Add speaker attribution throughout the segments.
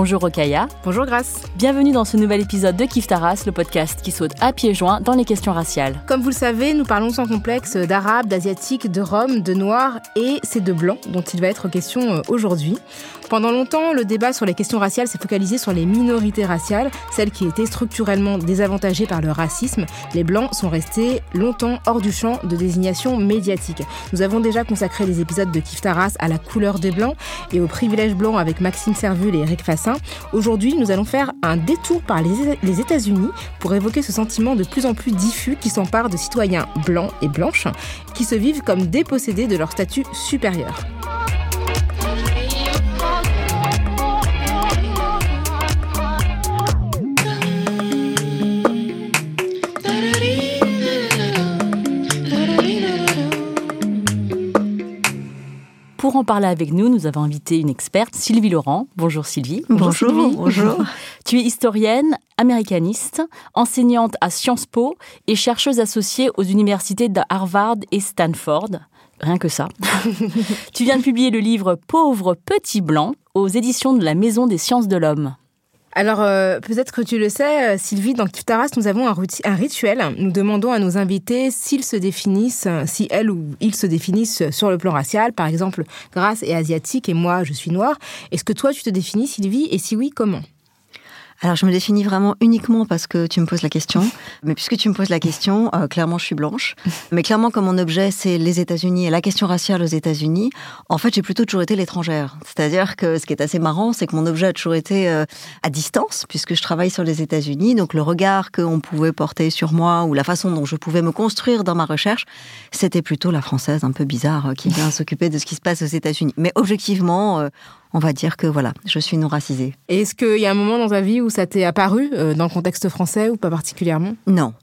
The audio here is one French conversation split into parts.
Speaker 1: Bonjour Rokaya.
Speaker 2: Bonjour Grace.
Speaker 1: Bienvenue dans ce nouvel épisode de Kif Taras, le podcast qui saute à pieds joints dans les questions raciales.
Speaker 2: Comme vous le savez, nous parlons sans complexe d'arabes, d'asiatiques, de roms, de noirs et c'est de blancs dont il va être question euh, aujourd'hui. Pendant longtemps, le débat sur les questions raciales s'est focalisé sur les minorités raciales, celles qui étaient structurellement désavantagées par le racisme. Les blancs sont restés longtemps hors du champ de désignation médiatique. Nous avons déjà consacré les épisodes de Kif Taras à la couleur des blancs et au privilège blanc avec Maxime Servul et Eric Fassin. Aujourd'hui, nous allons faire un détour par les États-Unis pour évoquer ce sentiment de plus en plus diffus qui s'empare de citoyens blancs et blanches qui se vivent comme dépossédés de leur statut supérieur.
Speaker 1: Pour en parler avec nous, nous avons invité une experte, Sylvie Laurent. Bonjour Sylvie.
Speaker 3: Bonjour.
Speaker 1: Sylvie.
Speaker 3: Bonjour.
Speaker 1: Tu es historienne, américaniste, enseignante à Sciences Po et chercheuse associée aux universités de Harvard et Stanford. Rien que ça. tu viens de publier le livre Pauvre petit blanc aux éditions de la Maison des sciences de l'homme.
Speaker 2: Alors, euh, peut-être que tu le sais, euh, Sylvie, dans Kiftaras, nous avons un, rituel. Nous demandons à nos invités s'ils se définissent, si elles ou ils se définissent sur le plan racial. Par exemple, Grace est asiatique et moi, je suis noire. Est-ce que toi, tu te définis, Sylvie? Et si oui, comment?
Speaker 3: Alors, je me définis vraiment uniquement parce que tu me poses la question. Mais puisque tu me poses la question, euh, clairement, je suis blanche. Mais clairement, comme mon objet, c'est les États-Unis et la question raciale aux États-Unis, en fait, j'ai plutôt toujours été l'étrangère. C'est-à-dire que ce qui est assez marrant, c'est que mon objet a toujours été euh, à distance, puisque je travaille sur les États-Unis. Donc, le regard qu'on pouvait porter sur moi ou la façon dont je pouvais me construire dans ma recherche, c'était plutôt la française un peu bizarre euh, qui vient s'occuper de ce qui se passe aux États-Unis. Mais objectivement, on va dire que voilà, je suis non racisée.
Speaker 2: Et est-ce qu'il y a un moment dans ta vie où ça t'est apparu, euh, dans le contexte français ou pas particulièrement?
Speaker 3: Non.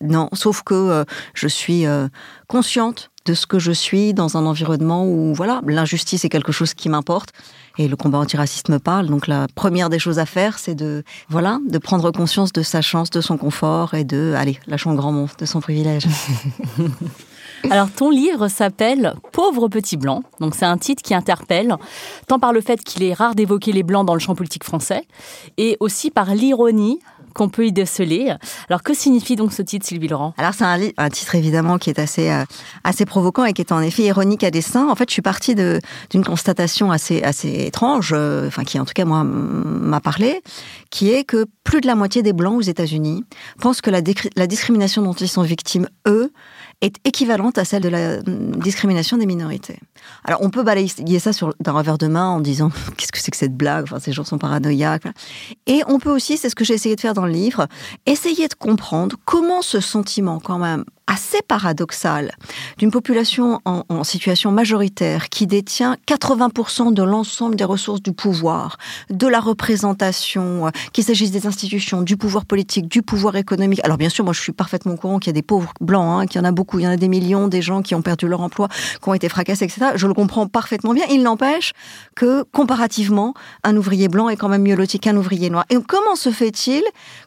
Speaker 3: Non, sauf que euh, je suis euh, consciente de ce que je suis dans un environnement où voilà, l'injustice est quelque chose qui m'importe et le combat antiraciste me parle. Donc la première des choses à faire, c'est de voilà, de prendre conscience de sa chance, de son confort et de allez, lâchons le grand mot, de son privilège.
Speaker 1: Alors, ton livre s'appelle Pauvre petit blanc. Donc, c'est un titre qui interpelle, tant par le fait qu'il est rare d'évoquer les blancs dans le champ politique français, et aussi par l'ironie qu'on peut y déceler. Alors, que signifie donc ce titre, Sylvie Laurent?
Speaker 3: Alors, c'est un, un, titre évidemment qui est assez, euh, assez provoquant et qui est en effet ironique à dessein. En fait, je suis partie d'une constatation assez, assez étrange, euh, enfin, qui en tout cas, moi, m'a parlé, qui est que plus de la moitié des Blancs aux États-Unis pensent que la, la discrimination dont ils sont victimes, eux, est équivalente à celle de la discrimination des minorités. Alors on peut balayer ça d'un revers de main en disant qu'est-ce que c'est que cette blague, enfin ces gens sont paranoïaques. Et on peut aussi, c'est ce que j'ai essayé de faire dans le livre, essayer de comprendre comment ce sentiment quand même assez paradoxal d'une population en, situation majoritaire qui détient 80% de l'ensemble des ressources du pouvoir, de la représentation, euh, qu'il s'agisse des institutions, du pouvoir politique, du pouvoir économique. Alors bien sûr, moi je suis parfaitement au courant qu'il y a des pauvres blancs, hein, qu'il y en a beaucoup, il y en a des millions, des gens qui ont perdu leur emploi, qui ont été fracassés, etc. Je le comprends parfaitement bien. Il n'empêche que comparativement, un ouvrier blanc est quand même mieux loti qu'un ouvrier noir. Et comment se fait-il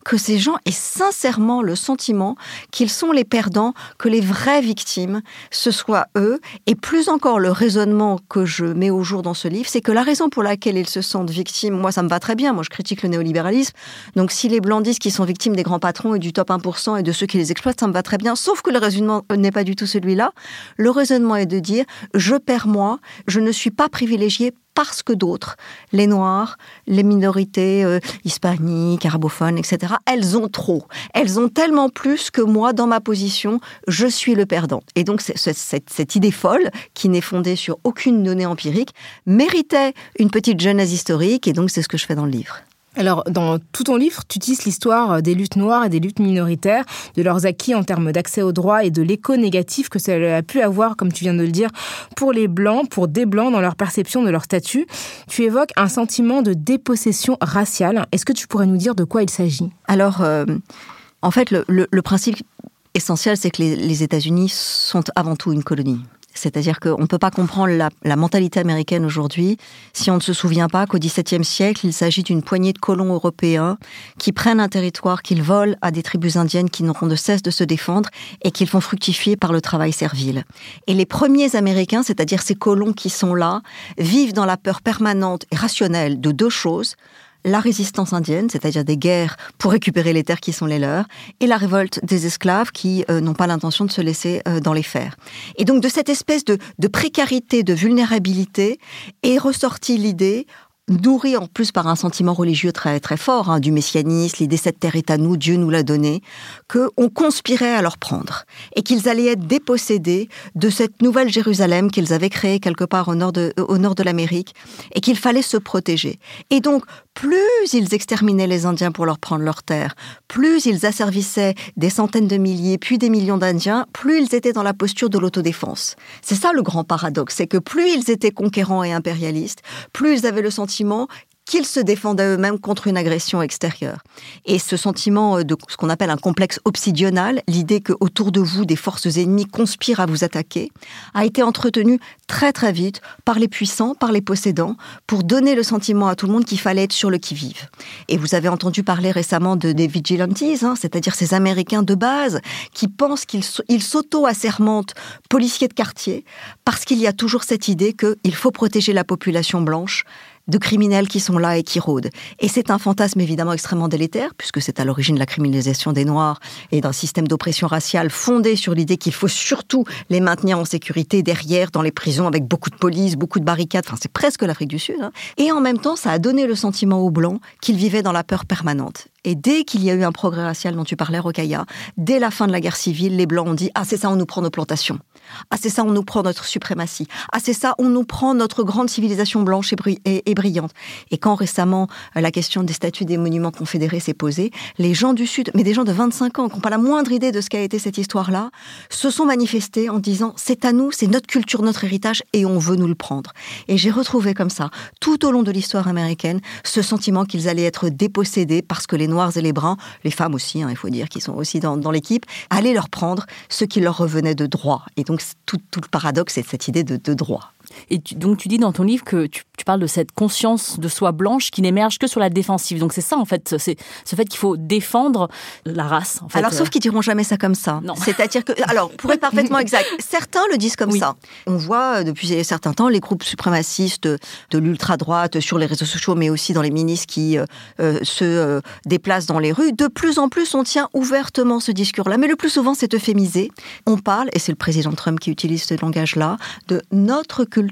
Speaker 3: que ces gens aient sincèrement le sentiment qu'ils sont les perdants, que les vraies victimes, ce soit eux. Et plus encore, le raisonnement que je mets au jour dans ce livre, c'est que la raison pour laquelle ils se sentent victimes, moi ça me va très bien, moi je critique le néolibéralisme. Donc si les blancs disent qu'ils sont victimes des grands patrons et du top 1% et de ceux qui les exploitent, ça me va très bien. Sauf que le raisonnement n'est pas du tout celui-là. Le raisonnement est de dire, je perds moi, je ne suis pas privilégié parce que d'autres, les Noirs, les minorités euh, hispaniques, arabophones, etc., elles ont trop. Elles ont tellement plus que moi, dans ma position, je suis le perdant. Et donc cette, cette idée folle, qui n'est fondée sur aucune donnée empirique, méritait une petite jeunesse historique, et donc c'est ce que je fais dans le livre.
Speaker 2: Alors, dans tout ton livre, tu tisses l'histoire des luttes noires et des luttes minoritaires, de leurs acquis en termes d'accès aux droits et de l'écho négatif que ça a pu avoir, comme tu viens de le dire, pour les Blancs, pour des Blancs dans leur perception de leur statut. Tu évoques un sentiment de dépossession raciale. Est-ce que tu pourrais nous dire de quoi il s'agit?
Speaker 3: Alors, euh, en fait, le, principe essentiel, c'est que les États-Unis sont avant tout une colonie. C'est-à-dire qu'on ne peut pas comprendre la, mentalité américaine aujourd'hui si on ne se souvient pas qu'au XVIIe siècle, il s'agit d'une poignée de colons européens qui prennent un territoire, qu'ils volent à des tribus indiennes qui n'auront de cesse de se défendre et qu'ils font fructifier par le travail servile. Et les premiers Américains, c'est-à-dire ces colons qui sont là, vivent dans la peur permanente et rationnelle de deux choses la résistance indienne, c'est-à-dire des guerres pour récupérer les terres qui sont les leurs, et la révolte des esclaves qui euh, n'ont pas l'intention de se laisser euh, dans les fers. Et donc de cette espèce de, de précarité, de vulnérabilité, est ressortie l'idée, nourri en plus par un sentiment religieux très très fort hein, du messianisme, l'idée cette terre est à nous, Dieu nous l'a donnée, qu'on conspirait à leur prendre et qu'ils allaient être dépossédés de cette nouvelle Jérusalem qu'ils avaient créée quelque part au nord de, au nord de l'Amérique et qu'il fallait se protéger. Et donc, plus ils exterminaient les Indiens pour leur prendre leur terre, plus ils asservissaient des centaines de milliers, puis des millions d'Indiens, plus ils étaient dans la posture de l'autodéfense. C'est ça le grand paradoxe, c'est que plus ils étaient conquérants et impérialistes, plus ils avaient le sentiment qu'ils se défendaient eux-mêmes contre une agression extérieure. Et ce sentiment euh, de ce qu'on appelle un complexe obsidional, l'idée que autour de vous des forces ennemies conspirent à vous attaquer, a été entretenu très très vite par les puissants, par les possédants, pour donner le sentiment à tout le monde qu'il fallait être sur le qui-vive. Et vous avez entendu parler récemment de, des vigilantes, hein, c'est-à-dire ces Américains de base qui pensent qu'ils s'auto-assermentent policiers de quartier parce qu'il y a toujours cette idée qu'il faut protéger la population blanche de criminels qui sont là et qui rôdent. Et c'est un fantasme évidemment extrêmement délétère, puisque c'est à l'origine de la criminalisation des Noirs et d'un système d'oppression raciale fondé sur l'idée qu'il faut surtout les maintenir en sécurité derrière, dans les prisons, avec beaucoup de police, beaucoup de barricades. Enfin, c'est presque l'Afrique du Sud. Hein. Et en même temps, ça a donné le sentiment aux Blancs qu'ils vivaient dans la peur permanente. Et dès qu'il y a eu un progrès racial dont tu parlais, Rokaya, dès la fin de la guerre civile, les Blancs ont dit Ah, c'est ça, on nous prend nos plantations. Ah, c'est ça, on nous prend notre suprématie. Ah, c'est ça, on nous prend notre grande civilisation blanche et, brillante. Et quand récemment euh, la question des statuts des monuments confédérés s'est posée, les gens du Sud, mais des gens de 25 ans qui n'ont pas la moindre idée de ce qu'a été cette histoire-là, se sont manifestés en disant c'est à nous, c'est notre culture, notre héritage, et on veut nous le prendre. Et j'ai retrouvé comme ça, tout au long de l'histoire américaine, ce sentiment qu'ils allaient être dépossédés parce que les Noirs et les Bruns, les femmes aussi, hein, il faut dire, qui sont aussi dans, l'équipe, allaient leur prendre ce qui leur revenait de droit. Et donc tout, le paradoxe, c'est cette idée de droit.
Speaker 1: Et donc tu dis dans ton livre que tu, parles de cette conscience de soi blanche qui n'émerge que sur la défensive. Donc c'est ça en fait, c'est ce fait qu'il faut défendre la race. En fait.
Speaker 3: Alors sauf qu'ils diront jamais ça comme ça. C'est-à-dire que, alors pour être parfaitement exact, certains le disent comme ça. On voit euh, depuis un certain temps les groupes suprémacistes de l'ultra droite sur les réseaux sociaux, mais aussi dans les ministres qui euh, euh, se déplacent dans les rues. De plus en plus, on tient ouvertement ce discours-là, mais le plus souvent c'est euphémisé. On parle, et c'est le président Trump qui utilise ce langage-là, de notre culture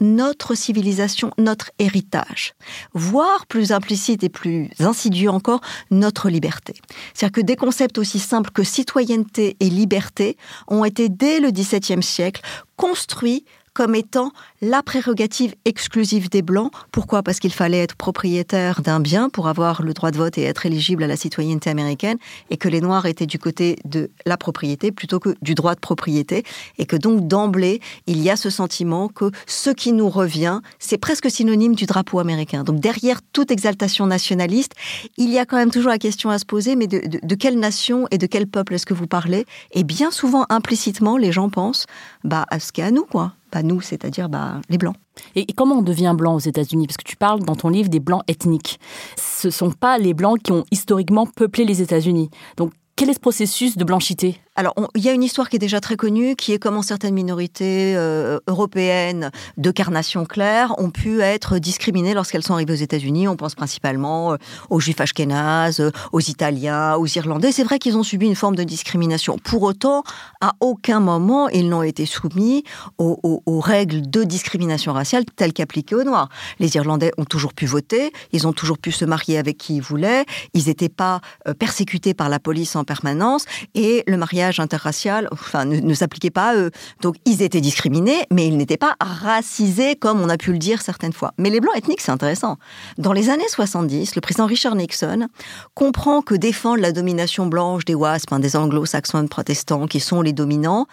Speaker 3: notre civilisation, notre héritage, voire plus implicite et plus insidieux encore, notre liberté. C'est-à-dire que des concepts aussi simples que citoyenneté et liberté ont été dès le XVIIe siècle construits comme étant la prérogative exclusive des Blancs. Pourquoi? Parce qu'il fallait être propriétaire d'un bien pour avoir le droit de vote et être éligible à la citoyenneté américaine, et que les Noirs étaient du côté de la propriété plutôt que du droit de propriété, et que donc d'emblée, il y a ce sentiment que ce qui nous revient, c'est presque synonyme du drapeau américain. Donc derrière toute exaltation nationaliste, il y a quand même toujours la question à se poser, mais de, quelle nation et de quel peuple est-ce que vous parlez? Et bien souvent, implicitement, les gens pensent bah, à ce qu'est à nous, quoi. Bah, nous, c'est-à-dire bah, les Blancs.
Speaker 1: Et comment on devient blanc aux États-Unis? Parce que tu parles dans ton livre des blancs ethniques. Ce ne sont pas les blancs qui ont historiquement peuplé les États-Unis. Donc quel est ce processus de blanchité?
Speaker 3: Alors, il y a une histoire qui est déjà très connue, qui est comment certaines minorités euh, européennes de carnation claire ont pu être discriminées lorsqu'elles sont arrivées aux États-Unis. On pense principalement euh, aux Juifs ashkénazes, euh, aux Italiens, aux Irlandais. C'est vrai qu'ils ont subi une forme de discrimination. Pour autant, à aucun moment ils n'ont été soumis aux, aux, règles de discrimination raciale telles qu'appliquées aux Noirs. Les Irlandais ont toujours pu voter, ils ont toujours pu se marier avec qui ils voulaient, ils n'étaient pas persécutés par la police en permanence, et le mariage interracial enfin, ne, s'appliquait pas à eux. Donc ils étaient discriminés, mais ils n'étaient pas racisés comme on a pu le dire certaines fois. Mais les blancs ethniques, c'est intéressant. Dans les années 70, le président Richard Nixon comprend que défendre la domination blanche des WASP, hein, des anglo-saxons protestants qui sont les dominants,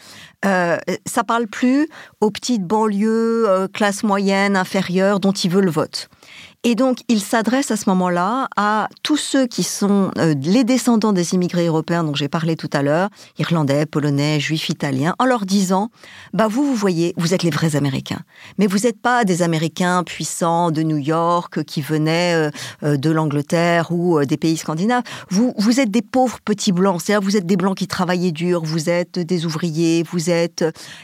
Speaker 3: euh, ça parle plus aux petites banlieues, euh, classe moyenne, inférieure, dont il veut le vote. Et donc, il s'adresse à ce moment-là à tous ceux qui sont euh, les descendants des immigrés européens dont j'ai parlé tout à l'heure, irlandais, polonais, juifs, italiens, en leur disant, bah vous, vous voyez, vous êtes les vrais Américains. Mais vous n'êtes pas des Américains puissants de New York qui venaient euh, euh, de l'Angleterre ou des pays scandinaves. Vous, vous êtes des pauvres petits blancs. C'est-à-dire, vous êtes des blancs qui travaillaient dur, vous êtes des ouvriers, vous êtes...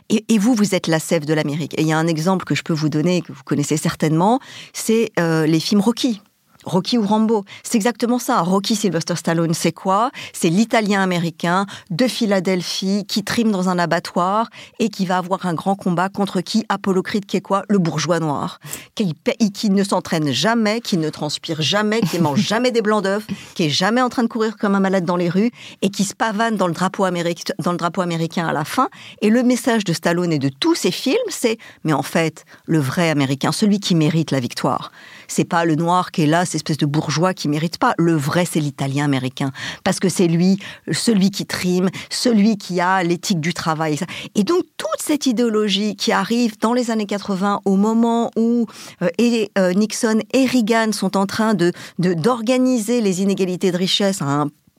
Speaker 3: Et, et vous, vous êtes la sève de l'Amérique. Et il y a un exemple que je peux vous donner, que vous connaissez certainement, c'est les films Rocky. Rocky ou Rambo. C'est exactement ça. Rocky Sylvester Stallone, c'est quoi? C'est l'italien américain de Philadelphie qui trime dans un abattoir et qui va avoir un grand combat contre qui? Apollo Creed, qui est quoi? Le bourgeois noir. Qui, ne s'entraîne jamais, qui ne transpire jamais, qui mange jamais des blancs d'œufs, qui est jamais en train de courir comme un malade dans les rues et qui se pavane dans le drapeau, américain, dans le drapeau américain à la fin. Et le message de Stallone et de tous ces films, c'est mais en fait, le vrai américain, celui qui mérite la victoire, c'est pas le noir qui est là, cette espèce de bourgeois qui mérite pas. Le vrai, c'est l'italien américain. Parce que c'est lui, celui qui trime, celui qui a l'éthique du travail. Et donc, toute cette idéologie qui arrive dans les années 80, au moment où euh, euh, Nixon et Reagan sont en train de d'organiser les inégalités de richesse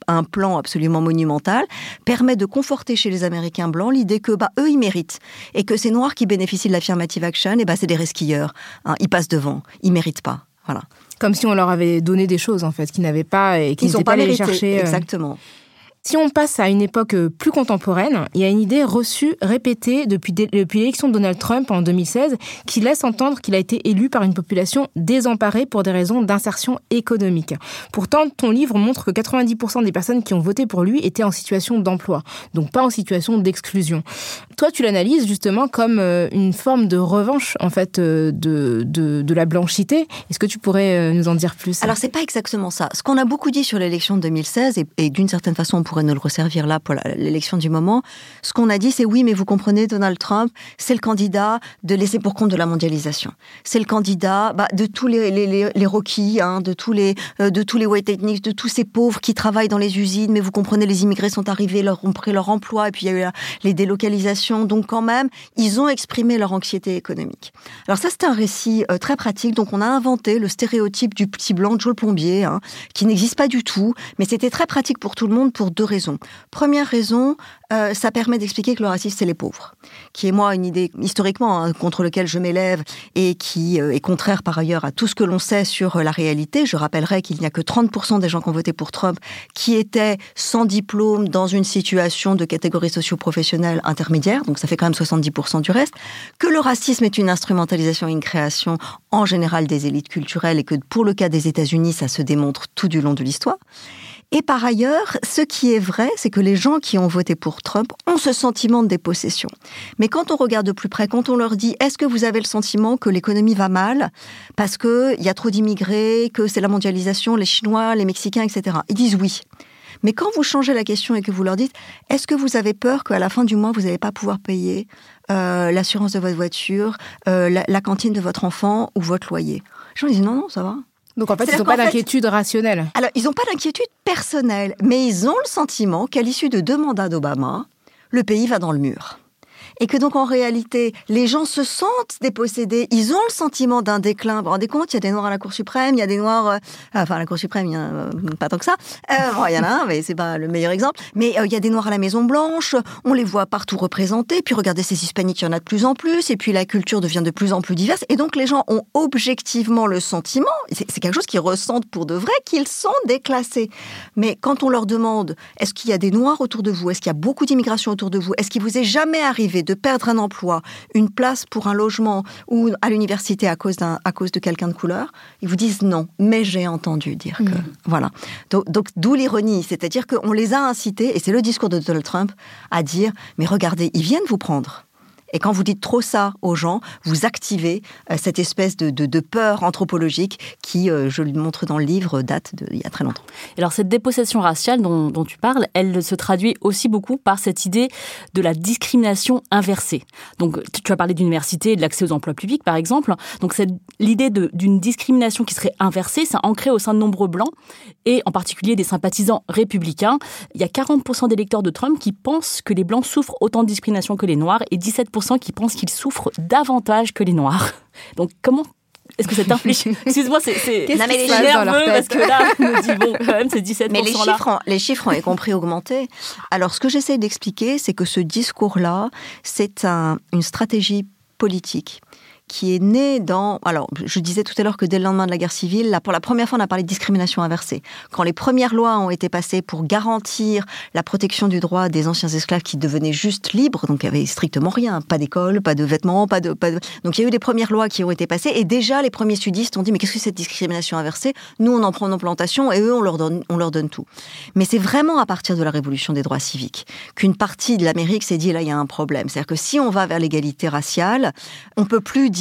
Speaker 3: un plan absolument monumental, permet de conforter chez les Américains blancs l'idée que bah, eux, ils méritent. Et que ces Noirs qui bénéficient de l'affirmative action, et bah, c'est des resquilleurs. Hein, ils passent devant. Ils méritent pas. Voilà.
Speaker 2: Comme si on leur avait donné des choses, en fait, qu'ils n'avaient pas et qu'ils n'ont pas, les chercher.
Speaker 3: Euh. Exactement.
Speaker 2: Si on passe à une époque euh, plus contemporaine, il y a une idée reçue, répétée depuis, l'élection de Donald Trump en 2016, qui laisse entendre qu'il a été élu par une population désemparée pour des raisons d'insertion économique. Pourtant, ton livre montre que 90% des personnes qui ont voté pour lui étaient en situation d'emploi, donc pas en situation d'exclusion. Toi, tu l'analyses justement comme euh, une forme de revanche, en fait, euh, de, la blanchité. Est-ce que tu pourrais nous en dire plus?
Speaker 3: Alors, c'est pas exactement ça. Ce qu'on a beaucoup dit sur l'élection de 2016, et, et d'une certaine façon, on pourrait nous le resservir là pour l'élection du moment. Ce qu'on a dit, c'est oui, mais vous comprenez, Donald Trump, c'est le candidat de laisser pour compte de la mondialisation. C'est le candidat bah, de tous les, les, les, Rockies, hein, de tous les euh, de tous les white ethnics, de tous ces pauvres qui travaillent dans les usines. Mais vous comprenez, les immigrés sont arrivés, leur ont pris leur emploi, et puis il y a eu les délocalisations. Donc quand même, ils ont exprimé leur anxiété économique. Alors ça, c'est un récit euh, très pratique. Donc on a inventé le stéréotype du petit blanc de Joe plombier, hein, qui n'existe pas du tout, mais c'était très pratique pour tout le monde pour deux raisons. Première raison, euh, ça permet d'expliquer que le racisme, c'est les pauvres, qui est moi une idée historiquement hein, contre laquelle je m'élève et qui euh, est contraire par ailleurs à tout ce que l'on sait sur euh, la réalité. Je rappellerai qu'il n'y a que 30% des gens qui ont voté pour Trump qui étaient sans diplôme dans une situation de catégorie socio-professionnelle intermédiaire, donc ça fait quand même 70% du reste, que le racisme est une instrumentalisation et une création en général des élites culturelles et que pour le cas des États-Unis, ça se démontre tout du long de l'histoire. Et par ailleurs, ce qui est vrai, c'est que les gens qui ont voté pour Trump ont ce sentiment de dépossession. Mais quand on regarde de plus près, quand on leur dit est-ce que vous avez le sentiment que l'économie va mal parce qu'il y a trop d'immigrés, que c'est la mondialisation, les Chinois, les Mexicains, etc. Ils disent oui. Mais quand vous changez la question et que vous leur dites, est-ce que vous avez peur qu'à la fin du mois, vous n'allez pas pouvoir payer euh, l'assurance de votre voiture, euh, la, la, cantine de votre enfant ou votre loyer? Les gens disent, non, non, ça va.
Speaker 2: Donc en fait, ils n'ont pas d'inquiétude rationnelle.
Speaker 3: Alors, ils n'ont pas d'inquiétude personnelle, mais ils ont le sentiment qu'à l'issue de deux mandats d'Obama, le pays va dans le mur et que donc en réalité, les gens se sentent dépossédés, ils ont le sentiment d'un déclin. Vous vous rendez compte, il y a des Noirs à la Cour suprême, il y a des Noirs, euh, enfin à la Cour suprême, il y a euh, pas tant que ça. Euh, bon, il y en a un, mais c'est pas le meilleur exemple. Mais il y a des Noirs à la Maison Blanche, on les voit partout représentés. Puis regardez ces Hispaniques, il y en a de plus en plus. Et puis la culture devient de plus en plus diverse. Et donc les gens ont objectivement le sentiment, c'est quelque chose qu'ils ressentent pour de vrai, qu'ils sont déclassés. Mais quand on leur demande, est-ce qu'il y a des Noirs autour de vous, est-ce qu'il y a beaucoup d'immigration autour de vous, est-ce qu'il vous est jamais arrivé de perdre un emploi, une place pour un logement ou à l'université à cause d'un, à cause de quelqu'un de couleur, ils vous disent non. Mais j'ai entendu dire que, mm. voilà. Donc, donc d'où l'ironie, c'est-à-dire qu'on les a incités, et c'est le discours de Donald Trump, à dire, mais regardez, ils viennent vous prendre. Et quand vous dites trop ça aux gens, vous activez euh, cette espèce de, peur anthropologique qui, euh, je le montre dans le livre, date d'il y a très longtemps.
Speaker 1: Alors cette dépossession raciale dont, tu parles, elle se traduit aussi beaucoup par cette idée de la discrimination inversée. Donc tu as parlé d'université et de l'accès aux emplois publics, par exemple. Donc l'idée d'une discrimination qui serait inversée, c'est ancré au sein de nombreux blancs, et en particulier des sympathisants républicains. Il y a 40% d'électeurs de Trump qui pensent que les blancs souffrent autant de discrimination que les noirs, et 17% qui pensent qu'ils souffrent davantage que les Noirs. Donc comment est-ce que cette inflation... Excuse-moi, c'est nerveux parce que là, nous dit, bon, quand même, c'est 17
Speaker 3: Mais les chiffres, ont, les chiffres ont y compris augmenté. Alors, ce que j'essaie d'expliquer, c'est que ce discours-là, c'est un, une stratégie politique qui est né dans... Alors, je disais tout à l'heure que dès le lendemain de la guerre civile, là, pour la première fois, on a parlé de discrimination inversée. Quand les premières lois ont été passées pour garantir la protection du droit des anciens esclaves qui devenaient juste libres, donc il n'y avait strictement rien, pas d'école, pas de vêtements, pas de. Donc il y a eu des premières lois qui ont été passées, et déjà les premiers sudistes ont dit, mais qu'est-ce que cette discrimination inversée? Nous, on en prend nos plantations, et eux, on leur donne, on leur donne tout. Mais c'est vraiment à partir de la révolution des droits civiques qu'une partie de l'Amérique s'est dit, là, il y a un problème. C'est-à-dire que si on va vers l'égalité raciale, on peut plus dire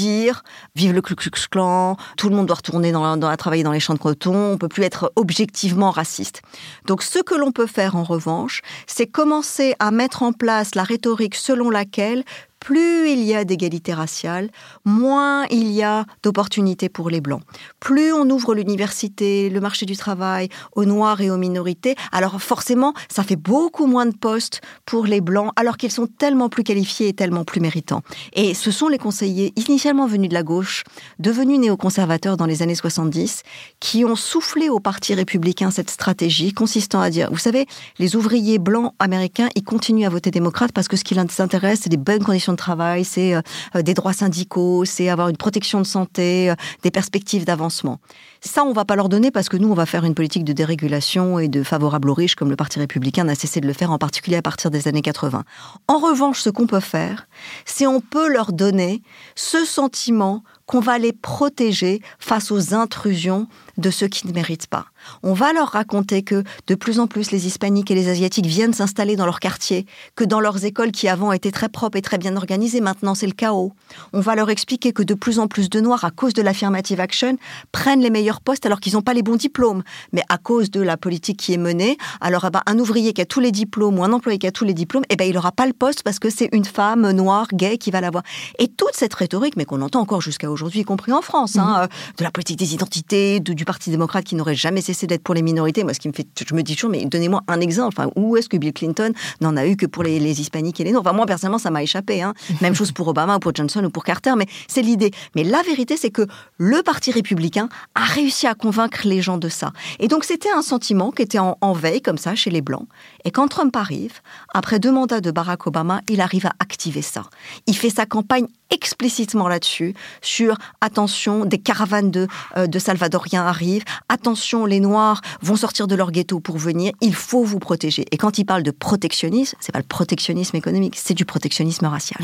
Speaker 3: vive le Ku Klux Klan, tout le monde doit retourner dans, travailler dans les champs de coton, on peut plus être objectivement raciste. Donc ce que l'on peut faire en revanche, c'est commencer à mettre en place la rhétorique selon laquelle plus il y a d'égalité raciale, moins il y a d'opportunités pour les Blancs. Plus on ouvre l'université, le marché du travail aux Noirs et aux minorités, alors forcément, ça fait beaucoup moins de postes pour les Blancs, alors qu'ils sont tellement plus qualifiés et tellement plus méritants. Et ce sont les conseillers, initialement venus de la gauche, devenus néoconservateurs dans les années 70, qui ont soufflé au Parti républicain cette stratégie consistant à dire, vous savez, les ouvriers blancs américains, ils continuent à voter démocrate parce que ce qui les intéresse, c'est des bonnes conditions de travail, c'est euh, euh, des droits syndicaux, c'est avoir une protection de santé, euh, des perspectives d'avancement. Ça, on va pas leur donner parce que nous, on va faire une politique de dérégulation et de favorable aux riches, comme le Parti républicain n'a cessé de le faire, en particulier à partir des années 80. En revanche, ce qu'on peut faire, c'est on peut leur donner ce sentiment qu'on va les protéger face aux intrusions de ceux qui ne méritent pas. On va leur raconter que de plus en plus les hispaniques et les asiatiques viennent s'installer dans leur quartier, que dans leurs écoles qui avant étaient très propres et très bien organisées, maintenant c'est le chaos. On va leur expliquer que de plus en plus de noirs, à cause de l'affirmative action, prennent les meilleurs postes alors qu'ils n'ont pas les bons diplômes, mais à cause de la politique qui est menée. Alors eh ben, un ouvrier qui a tous les diplômes ou un employé qui a tous les diplômes, eh ben, il n'aura pas le poste parce que c'est une femme noire, gay qui va l'avoir. Et toute cette rhétorique, mais qu'on entend encore jusqu'à aujourd'hui, y compris en France, hein, mmh. euh, de la politique des identités, du Parti démocrate qui n'aurait jamais cessé d'être pour les minorités. Moi, ce qui me fait, je me dis toujours, mais donnez-moi un exemple. Enfin, où est-ce que Bill Clinton n'en a eu que pour les, hispaniques et les noirs Enfin, moi, personnellement, ça m'a échappé. Hein. Même chose pour Obama ou pour Johnson ou pour Carter, mais c'est l'idée. Mais la vérité, c'est que le Parti républicain a réussi à convaincre les gens de ça. Et donc, c'était un sentiment qui était en, en veille, comme ça, chez les Blancs. Et quand Trump arrive, après deux mandats de Barack Obama, il arrive à activer ça. Il fait sa campagne explicitement là-dessus, sur attention, des caravanes de, euh, de Salvadoriens arrivent, attention, les Noirs vont sortir de leur ghetto pour venir, il faut vous protéger. Et quand il parle de protectionnisme, c'est pas le protectionnisme économique, c'est du protectionnisme racial.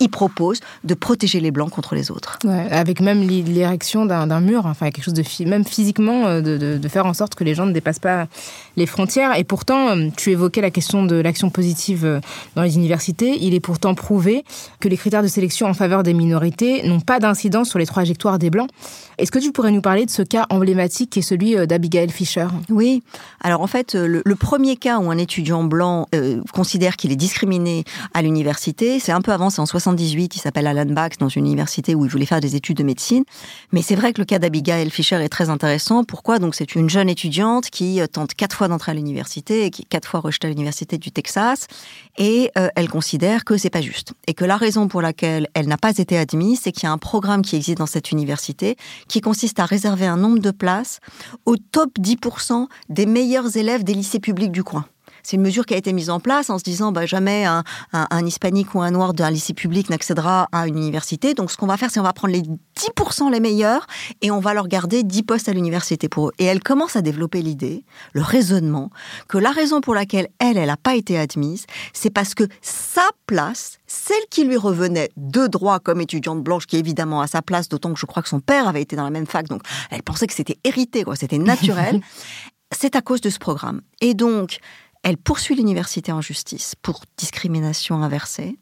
Speaker 3: Il propose de protéger les Blancs contre les autres.
Speaker 2: avec même l'érection d'un mur, enfin quelque chose de même physiquement, euh, de, faire en sorte que les gens ne dépassent pas les frontières. Et pourtant, euh, tu évoqué la question de l'action positive euh, dans les universités. Il est pourtant prouvé que les critères de sélection en faveur des minorités n'ont pas d'incidence sur les trajectoires des Blancs. Est-ce que tu pourrais nous parler de ce cas emblématique qui est celui euh, d'Abigail Fisher
Speaker 3: Oui. Alors en fait, le, premier cas où un étudiant blanc considère qu'il est discriminé à l'université, c'est un peu avant, c'est en 78, il s'appelle Alan Bach dans une université où il voulait faire des études de médecine. Mais c'est vrai que le cas d'Abigail Fisher est très intéressant. Pourquoi? Donc c'est une jeune étudiante qui tente quatre fois d'entrer à l'université qui est quatre fois rejetée à l'université du Texas et elle considère que c'est pas juste et que la raison pour laquelle elle n'a pas été admise, c'est qu'il y a un programme qui existe dans cette université qui consiste à réserver un nombre de places au top 10% des meilleurs élèves des lycées publics du coin. C'est une mesure qui a été mise en place en se disant bah, jamais un, hispanique ou un noir d'un lycée public n'accédera à une université. Donc ce qu'on va faire, c'est on va prendre les 10% les meilleurs et on va leur garder 10 postes à l'université pour eux. Et elle commence à développer l'idée, le raisonnement, que la raison pour laquelle elle, elle n'a pas été admise, c'est parce que sa place, celle qui lui revenait de droit comme étudiante blanche, qui est évidemment à sa place, d'autant que je crois que son père avait été dans la même fac, donc elle pensait que c'était hérité, quoi, c'était naturel. c'est à cause de ce programme. Et donc, elle poursuit l'université en justice pour discrimination inversée.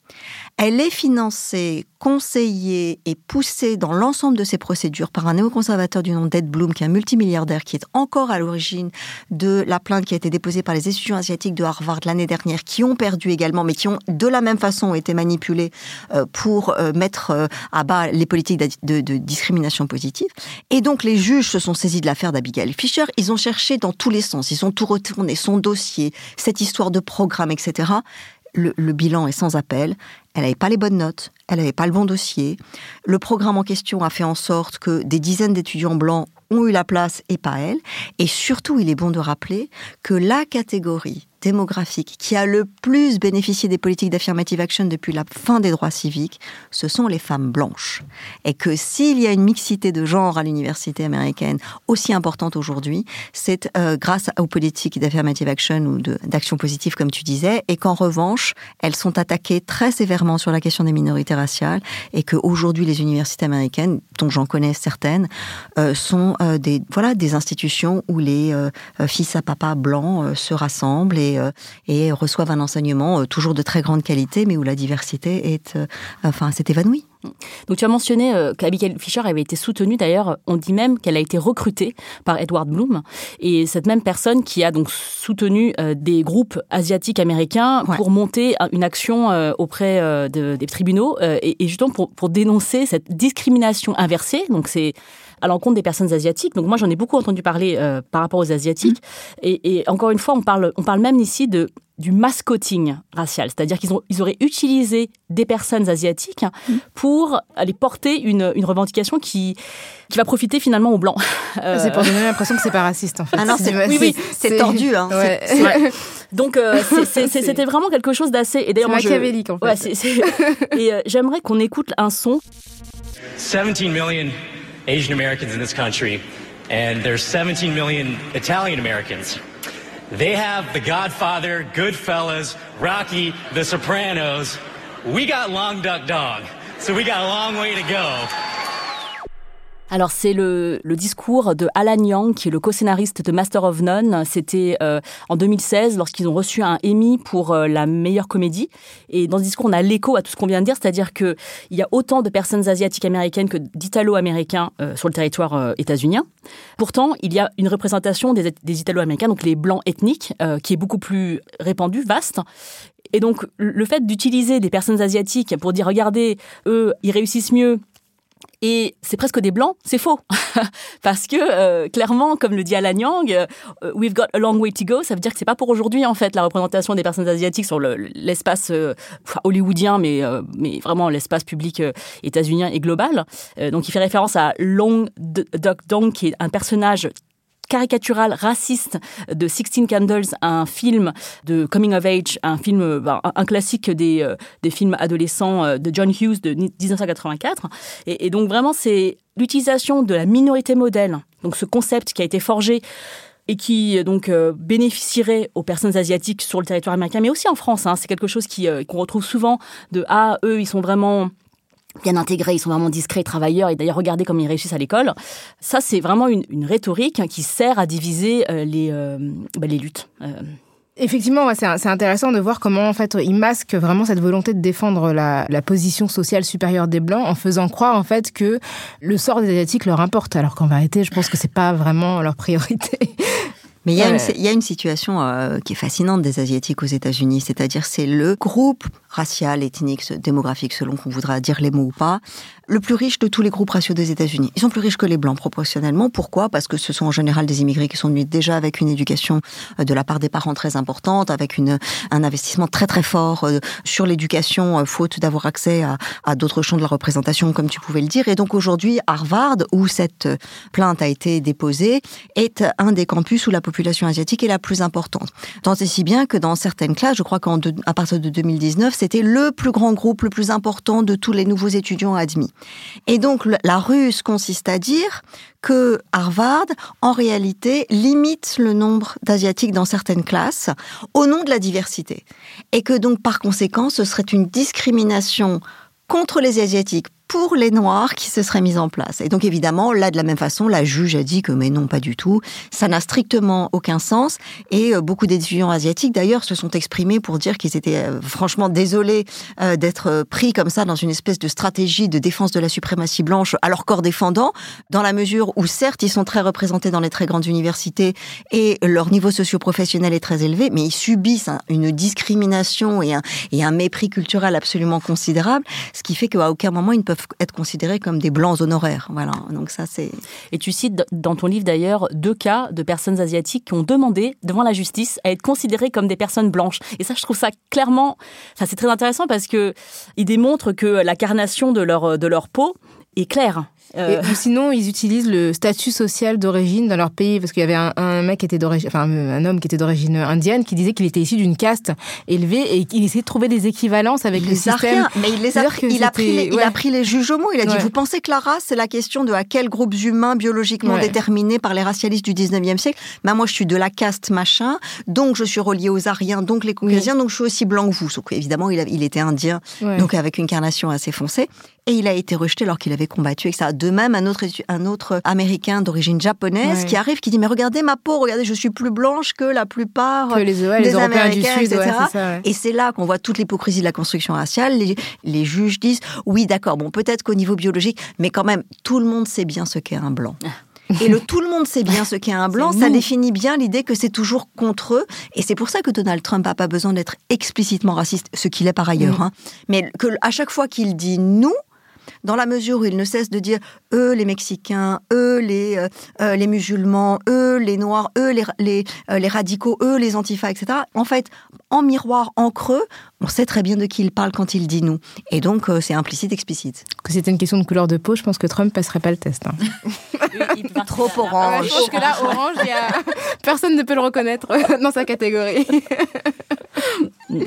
Speaker 3: Elle est financée, conseillée et poussée dans l'ensemble de ces procédures par un néoconservateur du nom d'Ed Bloom, qui est un multimilliardaire, qui est encore à l'origine de la plainte qui a été déposée par les étudiants asiatiques de Harvard l'année dernière, qui ont perdu également, mais qui ont de la même façon été manipulés euh, pour euh, mettre euh, à bas les politiques de, de discrimination positive. Et donc les juges se sont saisis de l'affaire d'Abigail Fisher. Ils ont cherché dans tous les sens. Ils ont tout retourné, son dossier, cette histoire de programme, etc. Le, bilan est sans appel. Elle n'avait pas les bonnes notes, elle n'avait pas le bon dossier. Le programme en question a fait en sorte que des dizaines d'étudiants blancs ont eu la place et pas elle. Et surtout, il est bon de rappeler que la catégorie démographique qui a le plus bénéficié des politiques d'affirmative action depuis la fin des droits civiques, ce sont les femmes blanches. Et que s'il y a une mixité de genre à l'université américaine aussi importante aujourd'hui, c'est euh, grâce aux politiques d'affirmative action ou d'action positive, comme tu disais, et qu'en revanche, elles sont attaquées très sévèrement sur la question des minorités raciales, et qu'aujourd'hui, les universités américaines, dont j'en connais certaines, euh, sont euh, des, voilà, des institutions où les fils à papa blancs se rassemblent euh, et, reçoivent un enseignement euh, toujours de très grande qualité, mais où la diversité est, euh, enfin, s'est évanouie.
Speaker 1: Donc tu as mentionné qu'Abigail Fisher avait été soutenue, d'ailleurs on dit même qu'elle a été recrutée par Edward Bloom, et cette même personne qui a donc soutenu des groupes asiatiques américains pour monter une action auprès des tribunaux, et, justement pour, pour dénoncer cette discrimination inversée, donc c'est à l'encontre des personnes asiatiques. Donc moi, j'en ai beaucoup entendu parler euh, par rapport aux asiatiques. Mmh. Et, encore une fois, on parle, on parle même ici de du mascoting racial, c'est-à-dire qu'ils ils auraient utilisé des personnes asiatiques mmh. pour aller porter une, une revendication qui, qui va profiter finalement aux blancs.
Speaker 2: Ah, c'est pour donner l'impression que c'est pas raciste en fait.
Speaker 3: Ah non, c'est, oui, oui, c'est tordu. Hein.
Speaker 1: Donc euh, c'était vraiment quelque chose d'assez.
Speaker 2: Et d'ailleurs, machiavélique en fait.
Speaker 1: et euh, j'aimerais qu'on écoute un son.
Speaker 4: 17 million Asian Americans in this country, and there's 17 million Italian Americans. They have The Godfather, Goodfellas, Rocky, The Sopranos. We got Long Duck Dog, so we got a long way to go.
Speaker 1: Alors c'est le, le, discours de Alan Yang, qui est le co-scénariste de Master of None. C'était euh, en 2016 lorsqu'ils ont reçu un Emmy pour euh, la meilleure comédie. Et dans ce discours, on a l'écho à tout ce qu'on vient de dire, c'est-à-dire qu'il y a autant de personnes asiatiques américaines que d'italo-américains euh, sur le territoire états-unien. Pourtant, il y a une représentation des, des italo-américains, donc les blancs ethniques, qui est beaucoup plus répandue, vaste. Et donc, le fait d'utiliser des personnes asiatiques pour dire, regardez, eux, ils réussissent mieux, et c'est presque des blancs, c'est faux. Parce que, euh, clairement, comme le dit Alan Yang, euh, we've got a long way to go, ça veut dire que c'est pas pour aujourd'hui, en fait, la représentation des personnes asiatiques sur l'espace euh, hollywoodien, mais, mais vraiment l'espace public états-unien et global. donc, il fait référence à Long Duck Dong, qui est un personnage caricatural raciste de Sixteen Candles, un film de coming of age, un film, ben, un classique des, euh, des films adolescents euh, de John Hughes de 1984. Et, donc vraiment, c'est l'utilisation de la minorité modèle, donc ce concept qui a été forgé et qui donc euh, bénéficierait aux personnes asiatiques sur le territoire américain, mais aussi en France. Hein. C'est quelque chose qui qu'on retrouve souvent de ah eux ils sont vraiment bien intégrés, ils sont vraiment discrets, travailleurs, et d'ailleurs regardez comme ils réussissent à l'école. Ça, c'est vraiment une, rhétorique qui sert à diviser euh, les, euh, bah, les luttes. Euh,
Speaker 2: Effectivement, c'est intéressant de voir comment en fait il masque vraiment cette volonté de défendre la, la, position sociale supérieure des blancs en faisant croire en fait que le sort des asiatiques leur importe, alors qu'en vérité, je pense que c'est pas vraiment leur priorité.
Speaker 3: Mais il y, a une, il y a une situation euh, qui est fascinante des Asiatiques aux États-Unis, c'est-à-dire c'est le groupe racial, ethnique, démographique, selon qu'on voudra dire les mots ou pas, le plus riche de tous les groupes raciaux des États-Unis. Ils sont plus riches que les blancs proportionnellement. Pourquoi? Parce que ce sont en général des immigrés qui sont venus déjà avec une éducation euh, de la part des parents très importante, avec une, un investissement très très fort euh, sur l'éducation, euh, faute d'avoir accès à, à d'autres champs de la représentation, comme tu pouvais le dire. Et donc aujourd'hui, Harvard, où cette plainte a été déposée, est un des campus où la population asiatique est la plus importante. Tant et si bien que dans certaines classes, je crois qu'à partir de 2019, c'était le plus grand groupe, le plus important de tous les nouveaux étudiants admis. Et donc la ruse consiste à dire que Harvard, en réalité, limite le nombre d'Asiatiques dans certaines classes au nom de la diversité. Et que donc par conséquent, ce serait une discrimination contre les Asiatiques pour les Noirs qui se seraient mis en place. Et donc évidemment, là de la même façon, la juge a dit que mais non, pas du tout. Ça n'a strictement aucun sens. Et euh, beaucoup d'étudiants asiatiques d'ailleurs se sont exprimés pour dire qu'ils étaient euh, franchement désolés euh, d'être pris comme ça dans une espèce de stratégie de défense de la suprématie blanche à leur corps défendant, dans la mesure où certes ils sont très représentés dans les très grandes universités et leur niveau socio-professionnel est très élevé, mais ils subissent une discrimination et un, et un mépris culturel absolument considérable, ce qui fait qu'à aucun moment ils ne être considérés comme des blancs honoraires. Voilà. Donc ça, c'est.
Speaker 1: Et tu cites dans ton livre d'ailleurs deux cas de personnes asiatiques qui ont demandé devant la justice à être considérées comme des personnes blanches. Et ça, je trouve ça clairement, ça c'est très intéressant parce que il démontre que la carnation de leur de leur peau est claire.
Speaker 2: Euh... ou sinon, ils utilisent le statut social d'origine dans leur pays, parce qu'il y avait un, un mec qui était d'origine, enfin un homme qui était d'origine indienne, qui disait qu'il était issu d'une caste élevée et qu'il essayait de trouver des équivalences avec
Speaker 3: il
Speaker 2: le système. Rien,
Speaker 3: mais il les a, pris, il a pris, les, ouais. il a pris les juges au mot. Il a dit, vous pensez que la race, c'est la question de à quels groupes humains biologiquement ouais. déterminés par les racialistes du 19e siècle Ben moi, je suis de la caste machin, donc je suis relié aux Ariens, donc les Caucasiens, oui. donc je suis aussi blanc que vous. Sauf qu'évidemment, il, a, il était indien, donc avec une carnation assez foncée. Et il a été rejeté alors qu'il avait combattu avec ça. De même, un autre, un autre américain d'origine japonaise ouais. qui arrive, qui dit mais regardez ma peau, regardez, je suis plus blanche que la plupart
Speaker 2: que les, ouais,
Speaker 3: des
Speaker 2: les
Speaker 3: Américains,
Speaker 2: du Sud,
Speaker 3: etc.
Speaker 2: Ouais, ça,
Speaker 3: Et c'est là qu'on voit toute l'hypocrisie de la construction raciale. Les, les juges disent oui, d'accord, bon, peut-être qu'au niveau biologique, mais quand même, tout le monde sait bien ce qu'est un blanc. Et le tout le monde sait bien ce qu'est un blanc, ça définit bien l'idée que c'est toujours contre eux. Et c'est pour ça que Donald Trump n'a pas besoin d'être explicitement raciste, ce qu'il est par ailleurs. Mmh. Hein. Mais que à chaque fois qu'il dit nous, dans la mesure où il ne cesse de dire eux les Mexicains, eux les, euh, euh, les musulmans, eux les noirs, eux les, les, euh, les radicaux, eux les antifas, etc. En fait, en miroir, en creux, on sait très bien de qui il parle quand il dit nous. Et donc, euh, c'est implicite, explicite.
Speaker 2: Que c'était une question de couleur de peau, je pense que Trump passerait pas le test. Hein.
Speaker 3: Trop orange.
Speaker 2: je pense que là, orange, y a... personne ne peut le reconnaître dans sa catégorie.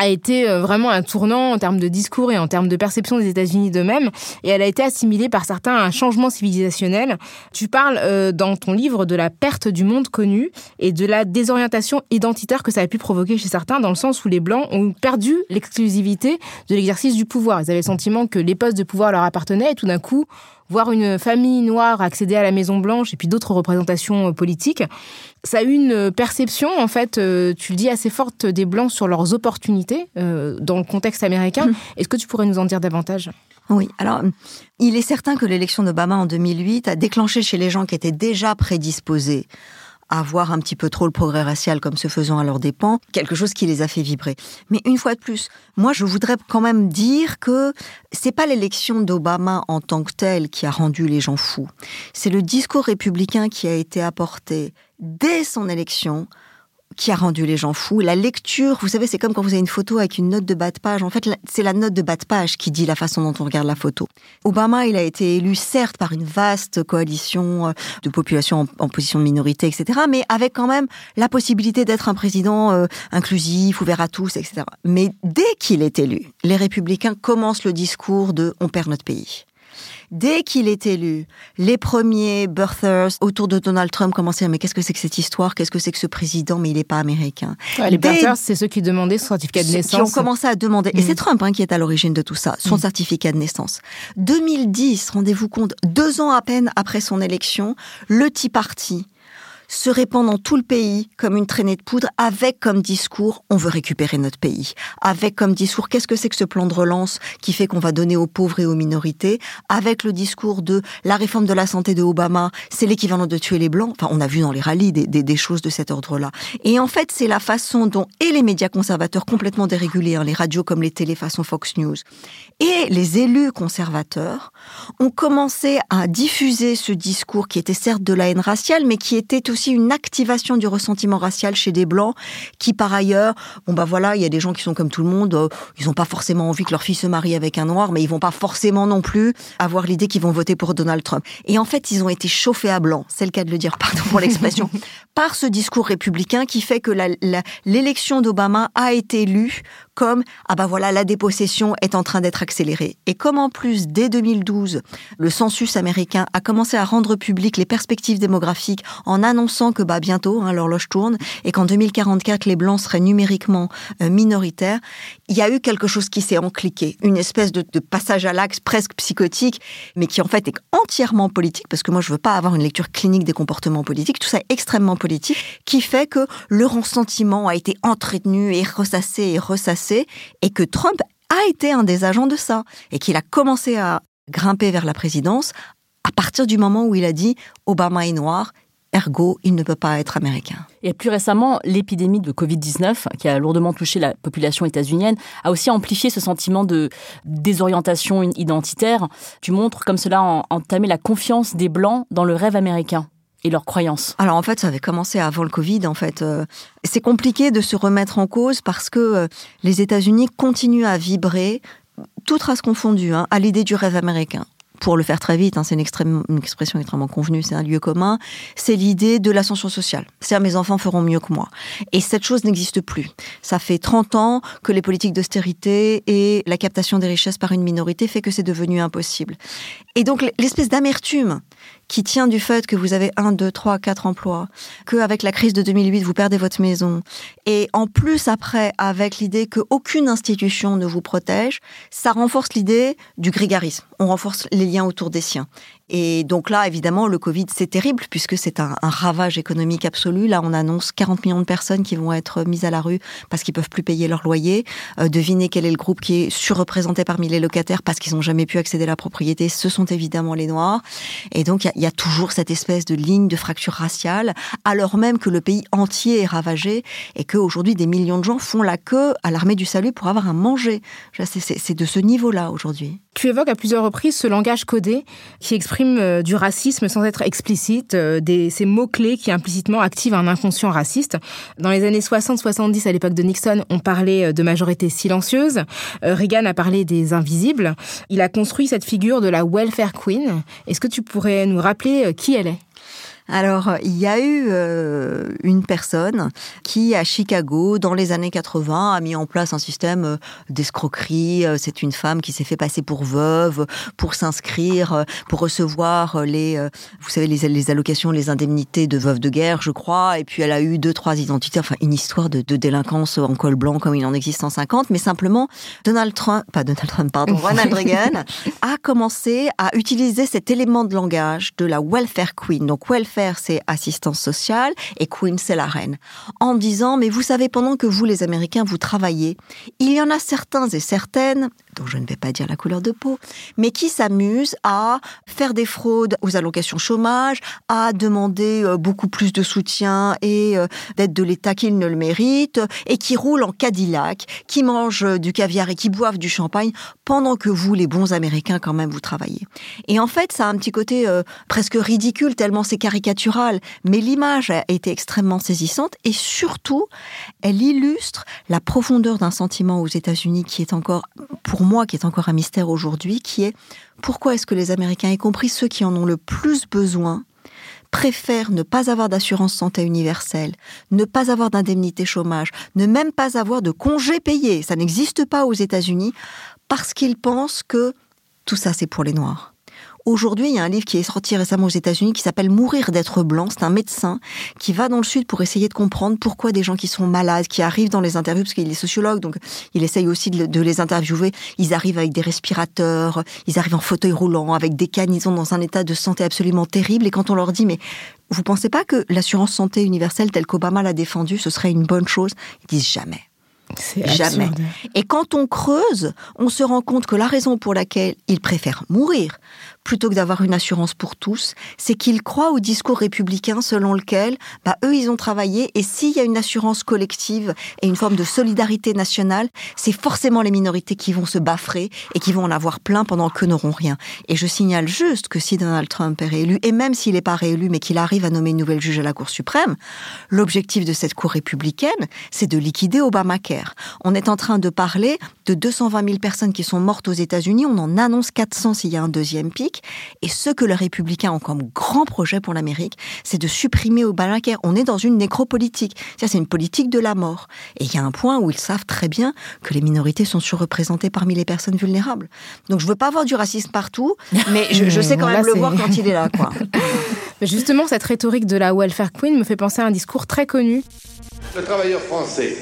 Speaker 2: a été vraiment un tournant en termes de discours et en termes de perception des États-Unis d'eux-mêmes, et elle a été assimilée par certains à un changement civilisationnel. Tu parles euh, dans ton livre de la perte du monde connu et de la désorientation identitaire que ça a pu provoquer chez certains, dans le sens où les Blancs ont perdu l'exclusivité de l'exercice du pouvoir. Ils avaient le sentiment que les postes de pouvoir leur appartenaient, et tout d'un coup, voir une famille noire accéder à la Maison Blanche et puis d'autres représentations politiques, ça a eu une perception, en fait, euh, tu le dis, assez forte des Blancs sur leurs opportunités euh, dans le contexte américain. Mmh. Est-ce que tu pourrais nous en dire davantage?
Speaker 3: Oui, alors il est certain que l'élection d'Obama en 2008 a déclenché chez les gens qui étaient déjà prédisposés à voir un petit peu trop le progrès racial comme se faisant à leurs dépens, quelque chose qui les a fait vibrer. Mais une fois de plus, moi je voudrais quand même dire que c'est pas l'élection d'Obama en tant que telle qui a rendu les gens fous. C'est le discours républicain qui a été apporté dès son élection qui a rendu les gens fous. La lecture, vous savez, c'est comme quand vous avez une photo avec une note de bas de page. En fait, c'est la note de bas de page qui dit la façon dont on regarde la photo. Obama, il a été élu certes par une vaste coalition euh, de population en, en position de minorité, etc., mais avec quand même la possibilité d'être un président euh, inclusif, ouvert à tous, etc. Mais dès qu'il est élu, les républicains commencent le discours de on perd notre pays. Dès qu'il est élu, les premiers birthers autour de Donald Trump commençaient à dire mais qu'est-ce que c'est que cette histoire? Qu'est-ce que c'est que ce président? Mais il n'est pas américain.
Speaker 2: les birthers, c'est ceux qui demandaient son certificat de naissance.
Speaker 3: Qui ont commencé à demander. Et
Speaker 2: Mm.
Speaker 3: c'est Trump hein, qui est à l'origine de tout ça, son
Speaker 2: Mm.
Speaker 3: certificat de naissance. 2010, rendez-vous compte, deux ans à peine après son élection, le Tea Party se répand dans tout le pays comme une traînée de poudre, avec comme discours on veut récupérer notre pays, avec comme discours qu'est-ce que c'est que ce plan de relance qui fait qu'on va donner aux pauvres et aux minorités, avec le discours de la réforme de la santé de Obama, c'est l'équivalent de tuer les blancs. Enfin, on a vu dans les rallyes des, choses de cet ordre-là. Et en fait, c'est la façon dont et les médias conservateurs complètement dérégulés, hein, les radios comme les télés façon Fox News, et les élus conservateurs ont commencé à diffuser ce discours qui était certes de la haine raciale, mais qui était aussi une activation du ressentiment racial chez des blancs qui, par ailleurs, bon bah voilà, il y a des gens qui sont comme tout le monde, euh, ils n'ont pas forcément envie que leur fille se marie avec un noir, mais ils vont pas forcément non plus avoir l'idée qu'ils vont voter pour Donald Trump. Et en fait, ils ont été chauffés à blanc, c'est le cas de le dire, pardon pour l'expression, par ce discours républicain qui fait que l'élection d'Obama a été lue comme ah bah voilà la dépossession est en train d'être accélérée. Et comme en plus dès 2012 le census américain a commencé à rendre public les perspectives démographiques en annonçant que bah bientôt hein, l'horloge tourne et qu'en 2044 les blancs seraient numériquement euh, minoritaires il y a eu quelque chose qui s'est encliqué. Une espèce de, passage à l'axe presque psychotique mais qui en fait est entièrement politique parce que moi je veux pas avoir une lecture clinique des comportements politiques. Tout ça est extrêmement politique qui fait que le ressentiment a été entretenu et ressassé et ressassé et que Trump a été un des agents de ça et qu'il a commencé à grimper vers la présidence à partir du moment où il a dit Obama est noir, ergo il ne peut pas être américain.
Speaker 1: Et plus récemment, l'épidémie de Covid-19, qui a lourdement touché la population états-unienne, a aussi amplifié ce sentiment de désorientation identitaire. Tu montres comme cela a entamé la confiance des Blancs dans le rêve américain et leurs croyances.
Speaker 3: Alors en fait, ça avait commencé avant le Covid. En fait, euh, c'est compliqué de se remettre en cause parce que euh, les États-Unis continuent à vibrer, toute race confondue, hein, à l'idée du rêve américain. Pour le faire très vite, hein, c'est une, expression extrêmement convenue, c'est un lieu commun. C'est l'idée de l'ascension sociale. C'est-à-dire mes enfants feront mieux que moi. Et cette chose n'existe plus. Ça fait 30 ans que les politiques d'austérité et la captation des richesses par une minorité fait que c'est devenu impossible. Et donc l'espèce d'amertume qui tient du fait que vous avez un, deux, trois, quatre emplois, qu'avec la crise de 2008, vous perdez votre maison, et en plus après, avec l'idée qu'aucune institution ne vous protège, ça renforce l'idée du grégarisme. On renforce les liens autour des siens. Et donc là, évidemment, le Covid, c'est terrible puisque c'est un, ravage économique absolu. Là, on annonce 40 millions de personnes qui vont être mises à la rue parce qu'ils peuvent plus payer leur loyer. Euh, devinez quel est le groupe qui est surreprésenté parmi les locataires parce qu'ils n'ont jamais pu accéder à la propriété. Ce sont évidemment les Noirs. Et donc, il y y, a toujours cette espèce de ligne de fracture raciale, alors même que le pays entier est ravagé et qu'aujourd'hui, des millions de gens font la queue à l'armée du salut pour avoir à manger. C'est de ce niveau-là aujourd'hui.
Speaker 2: Tu évoques à plusieurs reprises ce langage codé qui exprime euh, du racisme sans être explicite, euh, des, ces mots-clés qui implicitement activent un inconscient raciste. Dans les années 60-70, à l'époque de Nixon, on parlait euh, de majorité silencieuse. Reagan a parlé des invisibles. Il a construit cette figure de la welfare queen. Est-ce que tu pourrais nous rappeler qui elle est?
Speaker 3: Alors, il y a eu euh, une personne qui, à Chicago, dans les années 80, a mis en place un système euh, d'escroquerie. Euh, C'est une femme qui s'est fait passer pour veuve pour s'inscrire, pour recevoir les, vous savez, les, les allocations, les indemnités de veuve de guerre, je crois. Et puis, elle a eu deux, trois identités. Enfin, une histoire de, de délinquance en col blanc comme il en existe en 50. Mais simplement, Donald Trump, pas Donald Trump, pardon, Ronald Reagan a commencé à utiliser cet élément de langage de la welfare queen. Donc, welfare, c'est assistance sociale et queen, c'est la reine. En disant, mais vous savez, pendant que vous, les Américains, vous travaillez, il y en a certains et certaines, dont je ne vais pas dire la couleur de peau, mais qui s'amusent à faire des fraudes aux allocations chômage, à demander euh, beaucoup plus de soutien et euh, d'aide de l'État qu'ils ne le méritent, et qui roulent en Cadillac, qui mangent euh, du caviar et qui boivent du champagne, pendant que vous, les bons Américains, quand même, vous travaillez. Et en fait, ça a un petit côté presque ridicule, tellement c'est caricatural, mais l'image a été extrêmement saisissante, et surtout, elle illustre la profondeur d'un sentiment aux États-Unis qui est encore, pour moi, qui est encore un mystère aujourd'hui, qui est pourquoi est-ce que les Américains, y compris ceux qui en ont le plus besoin, préfèrent ne pas avoir d'assurance santé universelle, ne pas avoir d'indemnité chômage, ne même pas avoir de congés payés, ça n'existe pas aux États-Unis, parce qu'ils pensent que tout ça c'est pour les Noirs Aujourd'hui, il y a un livre qui est sorti récemment aux États-Unis qui s'appelle Mourir d'être blanc. C'est un médecin qui va dans le sud pour essayer de comprendre pourquoi des gens qui sont malades, qui arrivent dans les interviews, parce qu'il est sociologue, donc il essaye aussi de, les interviewer. Ils arrivent avec des respirateurs, ils arrivent en fauteuil roulant, avec des cannes, ils sont dans un état de santé absolument terrible. Et quand on leur dit, mais vous pensez pas que l'assurance santé universelle telle qu'Obama l'a défendue, ce serait une bonne chose? Ils disent jamais. Jamais. Et quand on creuse, on se rend compte que la raison pour laquelle ils préfèrent mourir plutôt que d'avoir une assurance pour tous, c'est qu'ils croient au discours républicain selon lequel, bah, eux, ils ont travaillé et s'il y a une assurance collective et une forme de solidarité nationale, c'est forcément les minorités qui vont se baffrer et qui vont en avoir plein pendant qu'eux n'auront rien. Et je signale juste que si Donald Trump est réélu, et même s'il n'est pas réélu, mais qu'il arrive à nommer une nouvelle juge à la Cour suprême, l'objectif de cette Cour républicaine, c'est de liquider Obamacare. On est en train de parler de 220 000 personnes qui sont mortes aux États-Unis, on en annonce 400 s'il y a un deuxième pic. Et ce que les républicains ont comme grand projet pour l'Amérique, c'est de supprimer Obamacare. On est dans une nécropolitique. C'est une politique de la mort. Et il y a un point où ils savent très bien que les minorités sont surreprésentées parmi les personnes vulnérables. Donc je veux pas avoir du racisme partout, mais je, sais quand même le voir quand il est là. Quoi.
Speaker 2: Justement, cette rhétorique de la welfare queen me fait penser à un discours très connu.
Speaker 5: Le travailleur français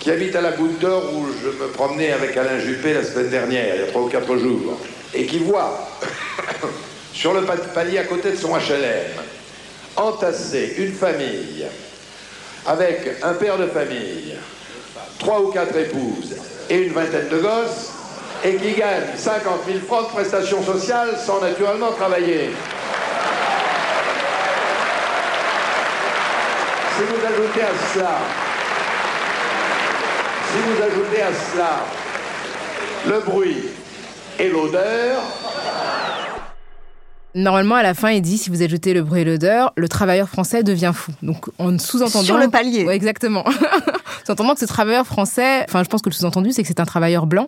Speaker 5: qui habite à la Goutte d'Or où je me promenais avec Alain Juppé la semaine dernière, il y a trois ou quatre jours et qui voit sur le palier à côté de son HLM entasser une famille avec un père de famille, trois ou quatre épouses et une vingtaine de gosses, et qui gagne 50 000 francs de prestations sociales sans naturellement travailler. Si vous ajoutez à cela, si vous ajoutez à cela le bruit et l'odeur.
Speaker 2: Normalement, à la fin, il dit si vous ajoutez le bruit et l'odeur, le travailleur français devient fou. Donc, en sous-entendant.
Speaker 3: Sur le palier.
Speaker 2: Ouais, exactement. sous-entendant que ce travailleur français, enfin, je pense que le sous-entendu, c'est que c'est un travailleur blanc.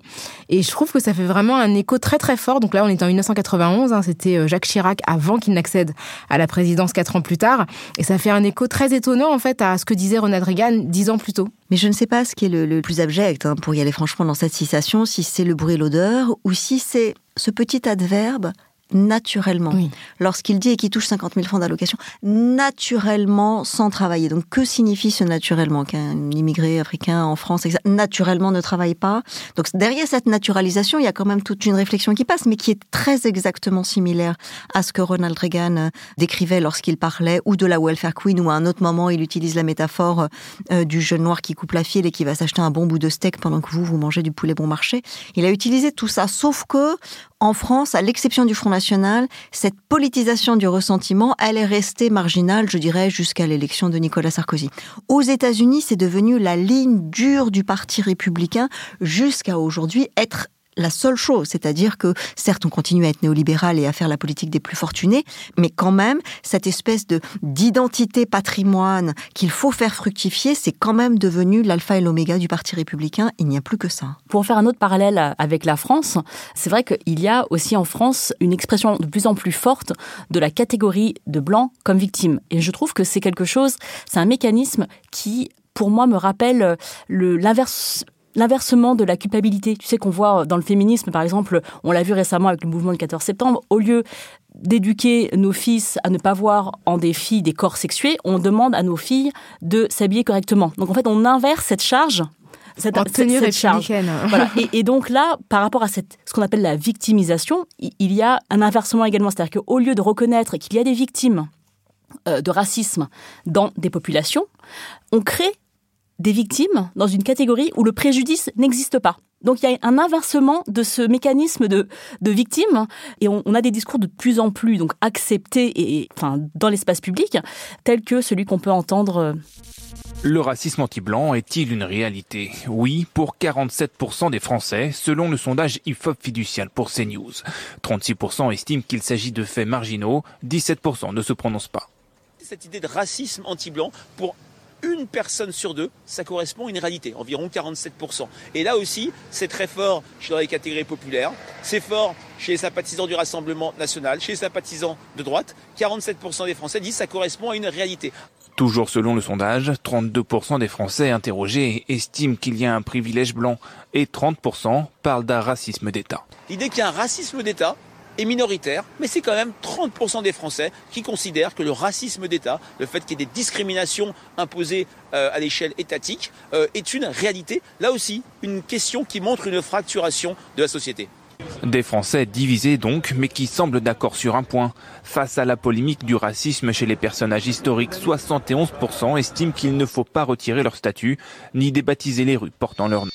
Speaker 2: Et je trouve que ça fait vraiment un écho très, très fort. Donc là, on est en 1991. Hein, C'était euh, Jacques Chirac avant qu'il n'accède à la présidence quatre ans plus tard. Et ça fait un écho très étonnant, en fait, à ce que disait Ronald Reagan dix ans plus tôt.
Speaker 3: Mais je ne sais pas ce qui est le, plus abject, hein, pour y aller franchement dans cette citation, si c'est le bruit et l'odeur, ou si c'est ce petit adverbe naturellement. Lorsqu'il dit et qu'il touche 50 000 francs d'allocation, naturellement, sans travailler. Donc, que signifie ce naturellement Qu'un immigré africain en France, naturellement, ne travaille pas? Donc, derrière cette naturalisation, il y a quand même toute une réflexion qui passe, mais qui est très exactement similaire à ce que Ronald Reagan euh, décrivait lorsqu'il parlait ou de la welfare queen, ou à un autre moment, il utilise la métaphore euh, du jeune noir qui coupe la file et qui va s'acheter un bon bout de steak pendant que vous, vous mangez du poulet bon marché. Il a utilisé tout ça, sauf que en France, à l'exception du Front National, cette politisation du ressentiment, elle est restée marginale, je dirais, jusqu'à l'élection de Nicolas Sarkozy. Aux États-Unis, c'est devenu la ligne dure du Parti républicain jusqu'à aujourd'hui être la seule chose, c'est-à-dire que certes on continue à être néolibéral et à faire la politique des plus fortunés, mais quand même cette espèce de d'identité patrimoine qu'il faut faire fructifier, c'est quand même devenu l'alpha et l'oméga du Parti républicain. Il n'y a plus que ça.
Speaker 1: Pour faire un autre parallèle avec la France, c'est vrai qu'il y a aussi en France une expression de plus en plus forte de la catégorie de blancs comme victimes. Et je trouve que c'est quelque chose, c'est un mécanisme qui pour moi me rappelle l'inverse l'inversement de la culpabilité. Tu sais qu'on voit dans le féminisme, par exemple, on l'a vu récemment avec le mouvement du 14 septembre, au lieu d'éduquer nos fils à ne pas voir en des filles des corps sexués, on demande à nos filles de s'habiller correctement. Donc en fait, on inverse cette charge
Speaker 2: cette, cette, charge.
Speaker 1: Voilà. Et, donc là, par rapport à cette, ce qu'on appelle la victimisation, il y a un inversement également. C'est-à-dire qu'au lieu de reconnaître qu'il y a des victimes euh, de racisme dans des populations, on crée des victimes dans une catégorie où le préjudice n'existe pas. Donc il y a un inversement de ce mécanisme de, de victime et on, a des discours de plus en plus donc acceptés et, enfin, dans l'espace public, tels que celui qu'on peut entendre. Euh,
Speaker 6: le racisme anti-blanc est-il une réalité? Oui, pour 47% des Français, selon le sondage IFOP fiducial pour CNews. 36% estiment qu'il s'agit de faits marginaux, 17% ne se prononcent pas.
Speaker 7: Cette idée de racisme anti-blanc, pour une personne sur deux, ça correspond à une réalité, environ 47%. Et là aussi, c'est très fort dans les catégories populaires, c'est fort chez les sympathisants du Rassemblement national, chez les sympathisants de droite. 47% des Français disent que ça correspond à une réalité.
Speaker 6: Toujours selon le sondage, 32% des Français interrogés estiment qu'il y a un privilège blanc et 30% parlent d'un racisme d'État.
Speaker 7: L'idée qu'il y a un racisme d'État, est minoritaire, mais c'est quand même 30% des Français qui considèrent que le racisme d'État, le fait qu'il y ait des discriminations imposées euh, à l'échelle étatique, euh, est une réalité. Là aussi, une question qui montre une fracturation de la société.
Speaker 6: Des Français divisés donc, mais qui semblent d'accord sur un point. Face à la polémique du racisme chez les personnages historiques, 71% estiment qu'il ne faut pas retirer leur statut, ni débaptiser les rues portant leur nom.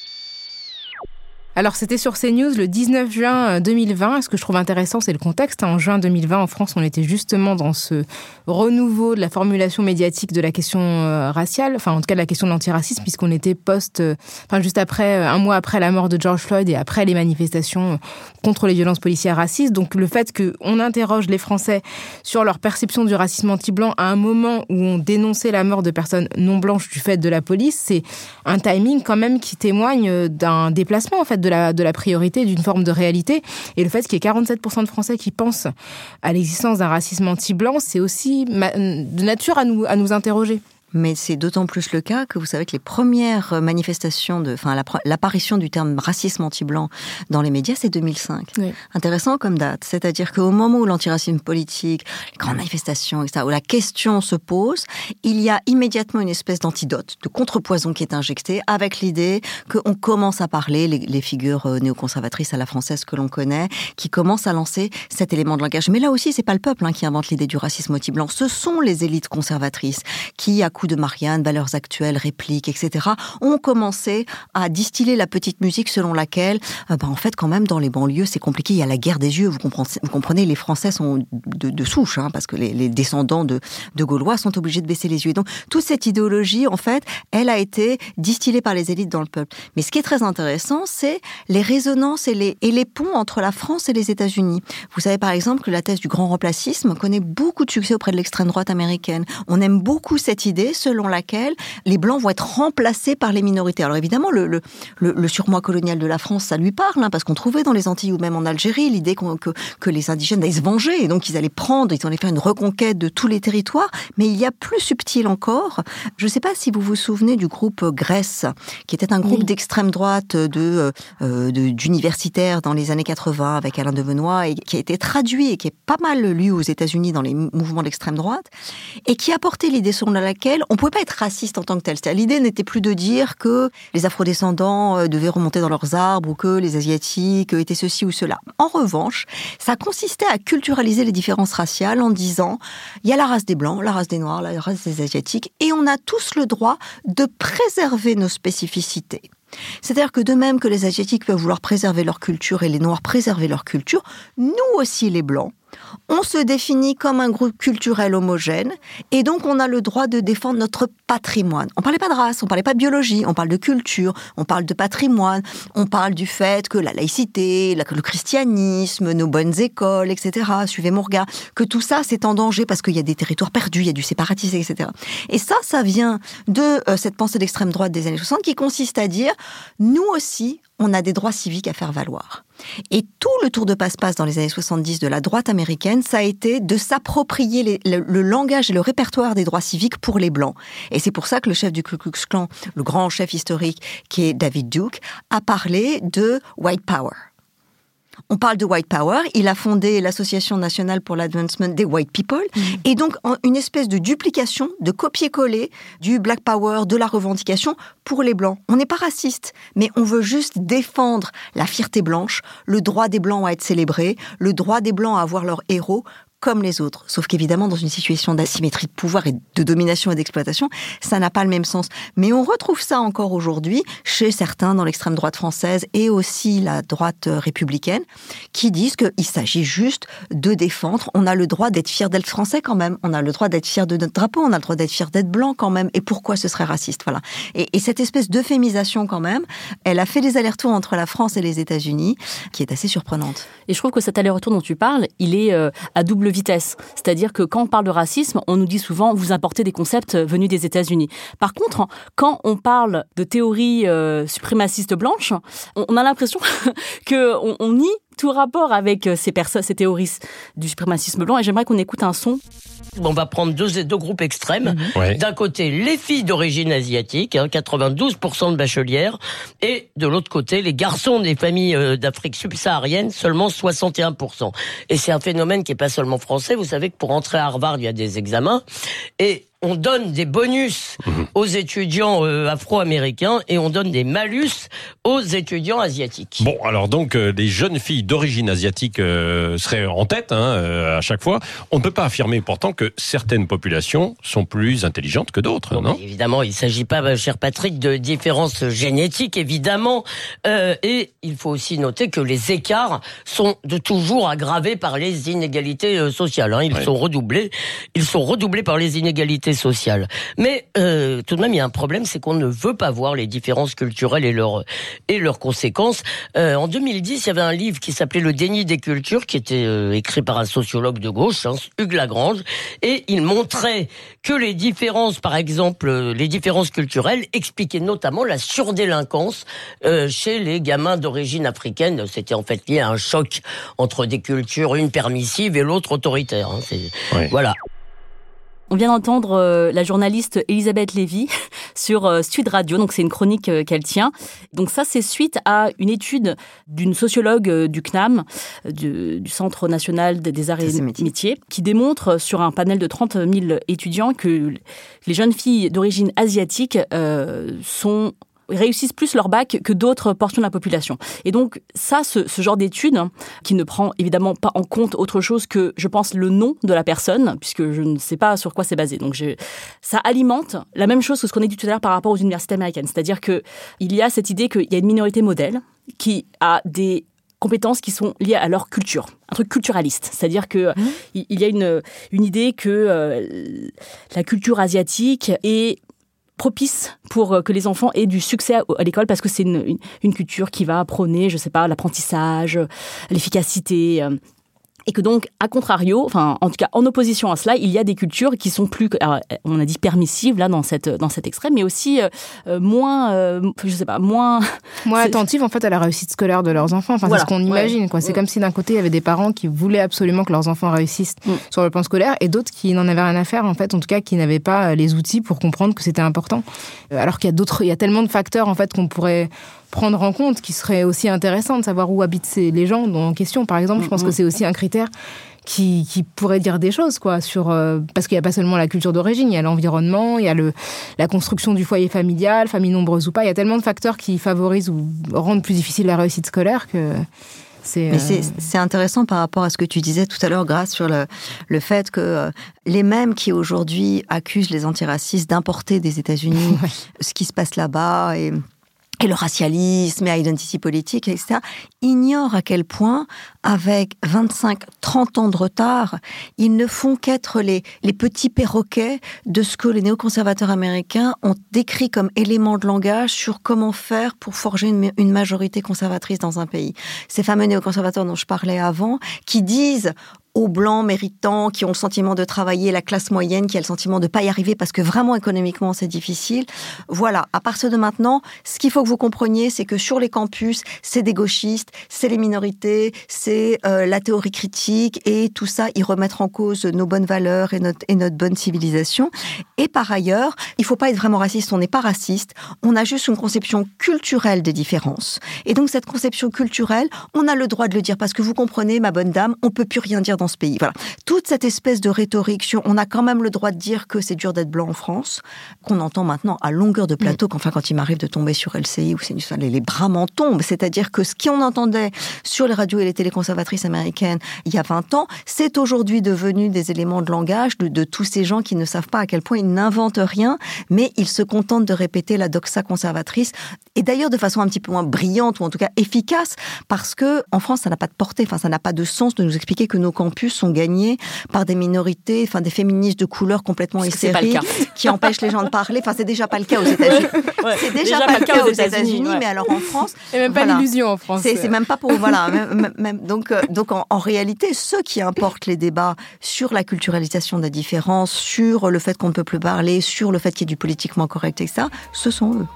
Speaker 2: Alors c'était sur CNews le 19 juin 2020. Euh, ce que je trouve intéressant, c'est le contexte. En juin 2020, en France, on était justement dans ce renouveau de la formulation médiatique de la question euh, raciale, enfin en tout cas de la question de l'antiracisme, puisqu'on était post, euh, enfin juste après, un mois après la mort de George Floyd et après les manifestations contre les violences policières racistes. Donc le fait qu'on interroge les Français sur leur perception du racisme anti-blanc à un moment où on dénonçait la mort de personnes non blanches du fait de la police, c'est un timing quand même qui témoigne d'un déplacement en fait de la, de la priorité, d'une forme de réalité. Et le fait qu'il y ait 47% de Français qui pensent à l'existence d'un racisme anti-blanc, c'est aussi de nature à nous, à nous interroger.
Speaker 3: Mais c'est d'autant plus le cas que vous savez que les premières manifestations de, enfin, l'apparition du terme racisme anti-blanc dans les médias, c'est 2005. Intéressant comme date. C'est-à-dire qu'au moment où l'antiracisme politique, les grandes manifestations, etc., où la question se pose, il y a immédiatement une espèce d'antidote, de contrepoison qui est injecté avec l'idée qu'on commence à parler, les, figures euh, néoconservatrices à la française que l'on connaît, qui commencent à lancer cet élément de langage. Mais là aussi, c'est pas le peuple hein, qui invente l'idée du racisme anti-blanc. Ce sont les élites conservatrices qui, à coup de Marianne, valeurs actuelles, répliques, etc., ont commencé à distiller la petite musique selon laquelle, euh, bah, en fait, quand même, dans les banlieues, c'est compliqué. Il y a la guerre des yeux. Vous comprenez, vous comprenez les Français sont de, souche, hein, parce que les, descendants de, de Gaulois sont obligés de baisser les yeux. donc, toute cette idéologie, en fait, elle a été distillée par les élites dans le peuple. Mais ce qui est très intéressant, c'est les résonances et les, et les ponts entre la France et les États-Unis. Vous savez, par exemple, que la thèse du grand remplacisme connaît beaucoup de succès auprès de l'extrême droite américaine. On aime beaucoup cette idée selon laquelle les Blancs vont être remplacés par les minorités. Alors évidemment, le, le, le, surmoi colonial de la France, ça lui parle, hein, parce qu'on trouvait dans les Antilles ou même en Algérie l'idée que, que les indigènes allaient se venger, et donc ils allaient prendre, ils allaient faire une reconquête de tous les territoires. Mais il y a plus subtil encore. Je ne sais pas si vous vous souvenez du groupe Grèce, qui était un groupe d'extrême droite de, euh, d'universitaires dans les années 80 avec Alain Devenois, et qui a été traduit et qui est pas mal lu aux États-Unis dans les mouvements d'extrême droite, et qui apportait l'idée selon laquelle on pouvait pas être raciste en tant que tel. L'idée n'était plus de dire que les afrodescendants euh, devaient remonter dans leurs arbres ou que les asiatiques étaient ceci ou cela. En revanche, ça consistait à culturaliser les différences raciales en disant il y a la race des blancs, la race des noirs, la race des asiatiques, et on a tous le droit de préserver nos spécificités. C'est-à-dire que de même que les Asiatiques peuvent vouloir préserver leur culture et les Noirs préserver leur culture, nous aussi les Blancs, on se définit comme un groupe culturel homogène et donc on a le droit de défendre notre patrimoine. On parlait pas de race, on parlait pas de biologie, on parle de culture, on parle de patrimoine, on parle du fait que la laïcité, le christianisme, nos bonnes écoles, etc., suivez mon regard, que tout ça c'est en danger parce qu'il y a des territoires perdus, il y a du séparatisme, etc. Et ça, ça vient de euh, cette pensée d'extrême droite des années 60 qui consiste à dire, nous aussi, on a des droits civiques à faire valoir. Et tout le tour de passe-passe dans les années 70 de la droite américaine, ça a été de s'approprier le, langage et le répertoire des droits civiques pour les Blancs. Et c'est pour ça que le chef du Ku Klux Klan, le grand chef historique qui est David Duke, a parlé de White Power. On parle de White Power. Il a fondé l'Association nationale pour l'advancement des White People. Mm. Et donc, une espèce de duplication, de copier-coller du Black Power, de la revendication pour les Blancs. On n'est pas raciste, mais on veut juste défendre la fierté blanche, le droit des Blancs à être célébrés, le droit des Blancs à avoir leur héros, comme les autres. Sauf qu'évidemment, dans une situation d'asymétrie de pouvoir et de domination et d'exploitation, ça n'a pas le même sens. Mais on retrouve ça encore aujourd'hui chez certains dans l'extrême droite française et aussi la droite républicaine, qui disent qu'il s'agit juste de défendre. On a le droit d'être fier d'être français quand même. On a le droit d'être fier de notre drapeau. On a le droit d'être fier d'être blanc quand même. Et pourquoi ce serait raciste? Voilà. Et, et cette espèce d'euphémisation quand même, elle a fait des allers-retours entre la France et les États-Unis, qui est assez surprenante.
Speaker 1: Et je trouve que cet aller-retour dont tu parles, il est euh, à double vitesse. C'est-à-dire que quand on parle de racisme, on nous dit souvent vous importez des concepts venus des États-Unis. Par contre, quand on parle de théorie euh, suprémaciste blanche, on, a l'impression que on, nie tout rapport avec ces personnes, ces théoristes du suprémacisme blanc. Et j'aimerais qu'on écoute un son
Speaker 8: on va prendre deux, deux groupes extrêmes.
Speaker 9: Ouais.
Speaker 8: D'un côté, les filles d'origine asiatique, hein, 92% de bachelières, et de l'autre côté, les garçons des familles euh, d'Afrique subsaharienne, seulement 61%. Et c'est un phénomène qui est pas seulement français. Vous savez que pour entrer à Harvard, il y a des examens. Et on donne des bonus aux étudiants euh, afro-américains et on donne des malus aux étudiants asiatiques.
Speaker 9: Bon, alors donc euh, les jeunes filles d'origine asiatique euh, seraient en tête hein, euh, à chaque fois. On ne peut pas affirmer pourtant que certaines populations sont plus intelligentes que d'autres,
Speaker 8: Bon,
Speaker 9: non
Speaker 8: bah, Évidemment, il ne s'agit pas, cher Patrick, de différences génétiques, évidemment. Et il faut aussi noter que les écarts sont de toujours aggravés par les inégalités sociales. hein. Ils
Speaker 9: Ouais.
Speaker 8: sont redoublés. Ils sont redoublés par les inégalités sociales. Mais euh, tout de même, il y a un problème, c'est qu'on ne veut pas voir les différences culturelles et leurs et leurs conséquences. Euh, en 2010, il y avait un livre qui s'appelait Le déni des cultures, qui était euh, écrit par un sociologue de gauche, hein, Hugues Lagrange, et il montrait que les différences, par exemple, euh, les différences culturelles, expliquaient notamment la surdélinquance euh, chez les gamins d'origine africaine. C'était en fait lié à un choc entre des cultures, une permissive et l'autre autoritaire. hein. Voilà.
Speaker 1: On vient d'entendre euh, la journaliste Elisabeth Lévy sur euh, Sud Radio, donc c'est une chronique euh, qu'elle tient. Donc ça, c'est suite à une étude d'une sociologue euh, du CNAM, du, du Centre national des- arts et
Speaker 3: Ça, c'est métier.
Speaker 1: métiers, qui démontre sur un panel de 30 000 étudiants que les jeunes filles d'origine asiatique euh, sont réussissent plus leur bac que d'autres portions de la population. Et donc ça, ce, ce genre d'étude, hein, qui ne prend évidemment pas en compte autre chose que, je pense, le nom de la personne, puisque je ne sais pas sur quoi c'est basé. Donc ça alimente la même chose que ce qu'on a dit tout à l'heure par rapport aux universités américaines. C'est-à-dire que il y a cette idée qu'il y a une minorité modèle qui a des compétences qui sont liées à leur culture, un truc culturaliste. C'est-à-dire que il il y a une, une idée que euh, la culture asiatique est propice pour euh, que les enfants aient du succès à, l'école parce que c'est une, culture qui va prôner, je sais pas, l'apprentissage, euh, l'efficacité. Euh, et que donc, à contrario, enfin, en tout cas, en opposition à cela, il y a des cultures qui sont plus, alors, on a dit permissives là dans cette dans cet extrait, mais aussi euh, euh, moins, euh, je sais pas, moins
Speaker 2: Moins attentifs en fait à la réussite scolaire de leurs enfants. Enfin,
Speaker 1: Voilà.
Speaker 2: c'est ce qu'on imagine. quoi. C'est
Speaker 1: Ouais.
Speaker 2: comme si d'un côté il y avait des parents qui voulaient absolument que leurs enfants réussissent
Speaker 1: Mm.
Speaker 2: sur le plan scolaire et d'autres qui n'en avaient rien à faire en fait, en tout cas qui n'avaient pas euh, les outils pour comprendre que c'était important. Euh, Alors qu'il y a d'autres, il y a tellement de facteurs en fait qu'on pourrait prendre en compte qui serait aussi intéressant de savoir où habitent ces- les gens en question. Par exemple, je pense que c'est aussi un critère qui, qui pourrait dire des choses quoi sur euh, parce qu'il n'y a pas seulement la culture d'origine, il y a l'environnement, il y a le la construction du foyer familial, famille nombreuse ou pas, il y a tellement de facteurs qui favorisent ou rendent plus difficile la réussite scolaire que c'est
Speaker 3: Mais
Speaker 2: euh,
Speaker 3: c'est c'est intéressant par rapport à ce que tu disais tout à l'heure, grâce sur le, le fait que euh, les mêmes qui aujourd'hui accusent les antiracistes d'importer des États-Unis ce qui se passe là-bas et et le racialisme et identity politique, etc., ignorent à quel point, avec 25, 30 ans de retard, ils ne font qu'être les, petits perroquets de ce que les néoconservateurs américains ont décrit comme élément de langage sur comment faire pour forger une, majorité conservatrice dans un pays. Ces fameux néoconservateurs dont je parlais avant, qui disent aux blancs méritants qui ont le sentiment de travailler, la classe moyenne qui a le sentiment de pas y arriver parce que vraiment économiquement c'est difficile. Voilà, à partir de maintenant, ce qu'il faut que vous compreniez, c'est que sur les campus, c'est des gauchistes, c'est les minorités, c'est euh, la théorie critique et tout ça, y remettre en cause nos bonnes valeurs et notre, et notre bonne civilisation. Et par ailleurs, il faut pas être vraiment raciste, on n'est pas raciste, on a juste une conception culturelle des différences. Et donc cette conception culturelle, on a le droit de le dire parce que vous comprenez, ma bonne dame, on peut plus rien dire dans ce pays. Voilà. Toute cette espèce de rhétorique sur on a quand même le droit de dire que c'est dur d'être blanc en France, qu'on entend maintenant à longueur de plateau, qu'enfin quand il m'arrive de tomber sur LCI ou c'est les, bras m'en tombent. C'est-à-dire que ce qu'on entendait sur les radios et les téléconservatrices américaines il y a 20 ans, c'est aujourd'hui devenu des éléments de langage de, de tous ces gens qui ne savent pas à quel point ils n'inventent rien, mais ils se contentent de répéter la doxa conservatrice et d'ailleurs de façon un petit peu moins brillante ou en tout cas efficace parce que en France ça n'a pas de portée, enfin ça n'a pas de sens de nous expliquer que nos campus sont gagnés par des minorités, enfin des féministes de couleur complètement hystériques qui empêchent les gens de parler. Enfin c'est déjà pas le cas aux États-Unis.
Speaker 1: Ouais,
Speaker 3: C'est déjà, pas, le cas aux États-Unis,
Speaker 1: ouais.
Speaker 3: mais alors en France,
Speaker 2: et même pas
Speaker 3: voilà.
Speaker 2: l'illusion en France.
Speaker 3: c'est même pas pour voilà même- donc euh, donc en, réalité ceux qui importent les débats sur la culturalisation de la différence sur le fait qu'on ne peut plus parler sur le fait qu'il y ait du politiquement correct etc ce sont eux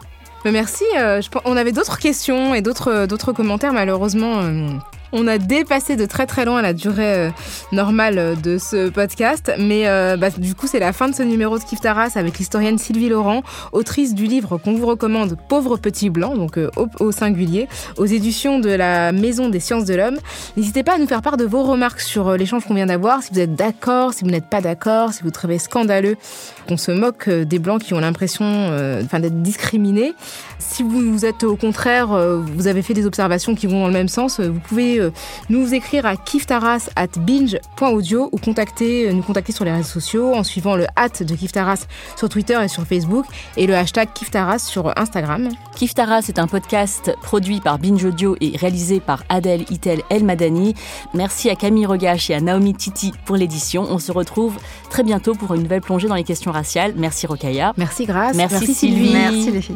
Speaker 2: merci. euh, on avait d'autres questions et d'autres d'autres commentaires. Malheureusement, euh, On a dépassé de très très loin la durée euh, normale de ce podcast, mais euh, bah, du coup c'est la fin de ce numéro de Kif Taras avec l'historienne Sylvie Laurent, autrice du livre qu'on vous recommande Pauvre petit blanc, donc euh, au, singulier, aux éditions de la Maison des sciences de l'homme. N'hésitez pas à nous faire part de vos remarques sur l'échange qu'on vient d'avoir, si vous êtes d'accord, si vous n'êtes pas d'accord, si vous trouvez scandaleux qu'on se moque des blancs qui ont l'impression d'être discriminés. Si vous êtes au contraire, vous avez fait des observations qui vont dans le même sens, vous pouvez nous écrire à kiftaras at binge.audio ou contacter, euh, nous contacter sur les réseaux sociaux en suivant le hat de Kiftaras sur Twitter et sur Facebook et le hashtag Kiftaras sur Instagram.
Speaker 1: Kiftaras est un podcast produit par Binge Audio et réalisé par Adèle Itel El Madani. Merci à Camille Regache et à Naomi Titi pour l'édition. On se retrouve très bientôt pour une nouvelle plongée dans les questions raciales. Merci Rokaya.
Speaker 2: Merci Grace.
Speaker 1: Merci,
Speaker 2: Merci
Speaker 1: Sylvie.
Speaker 3: Merci les filles.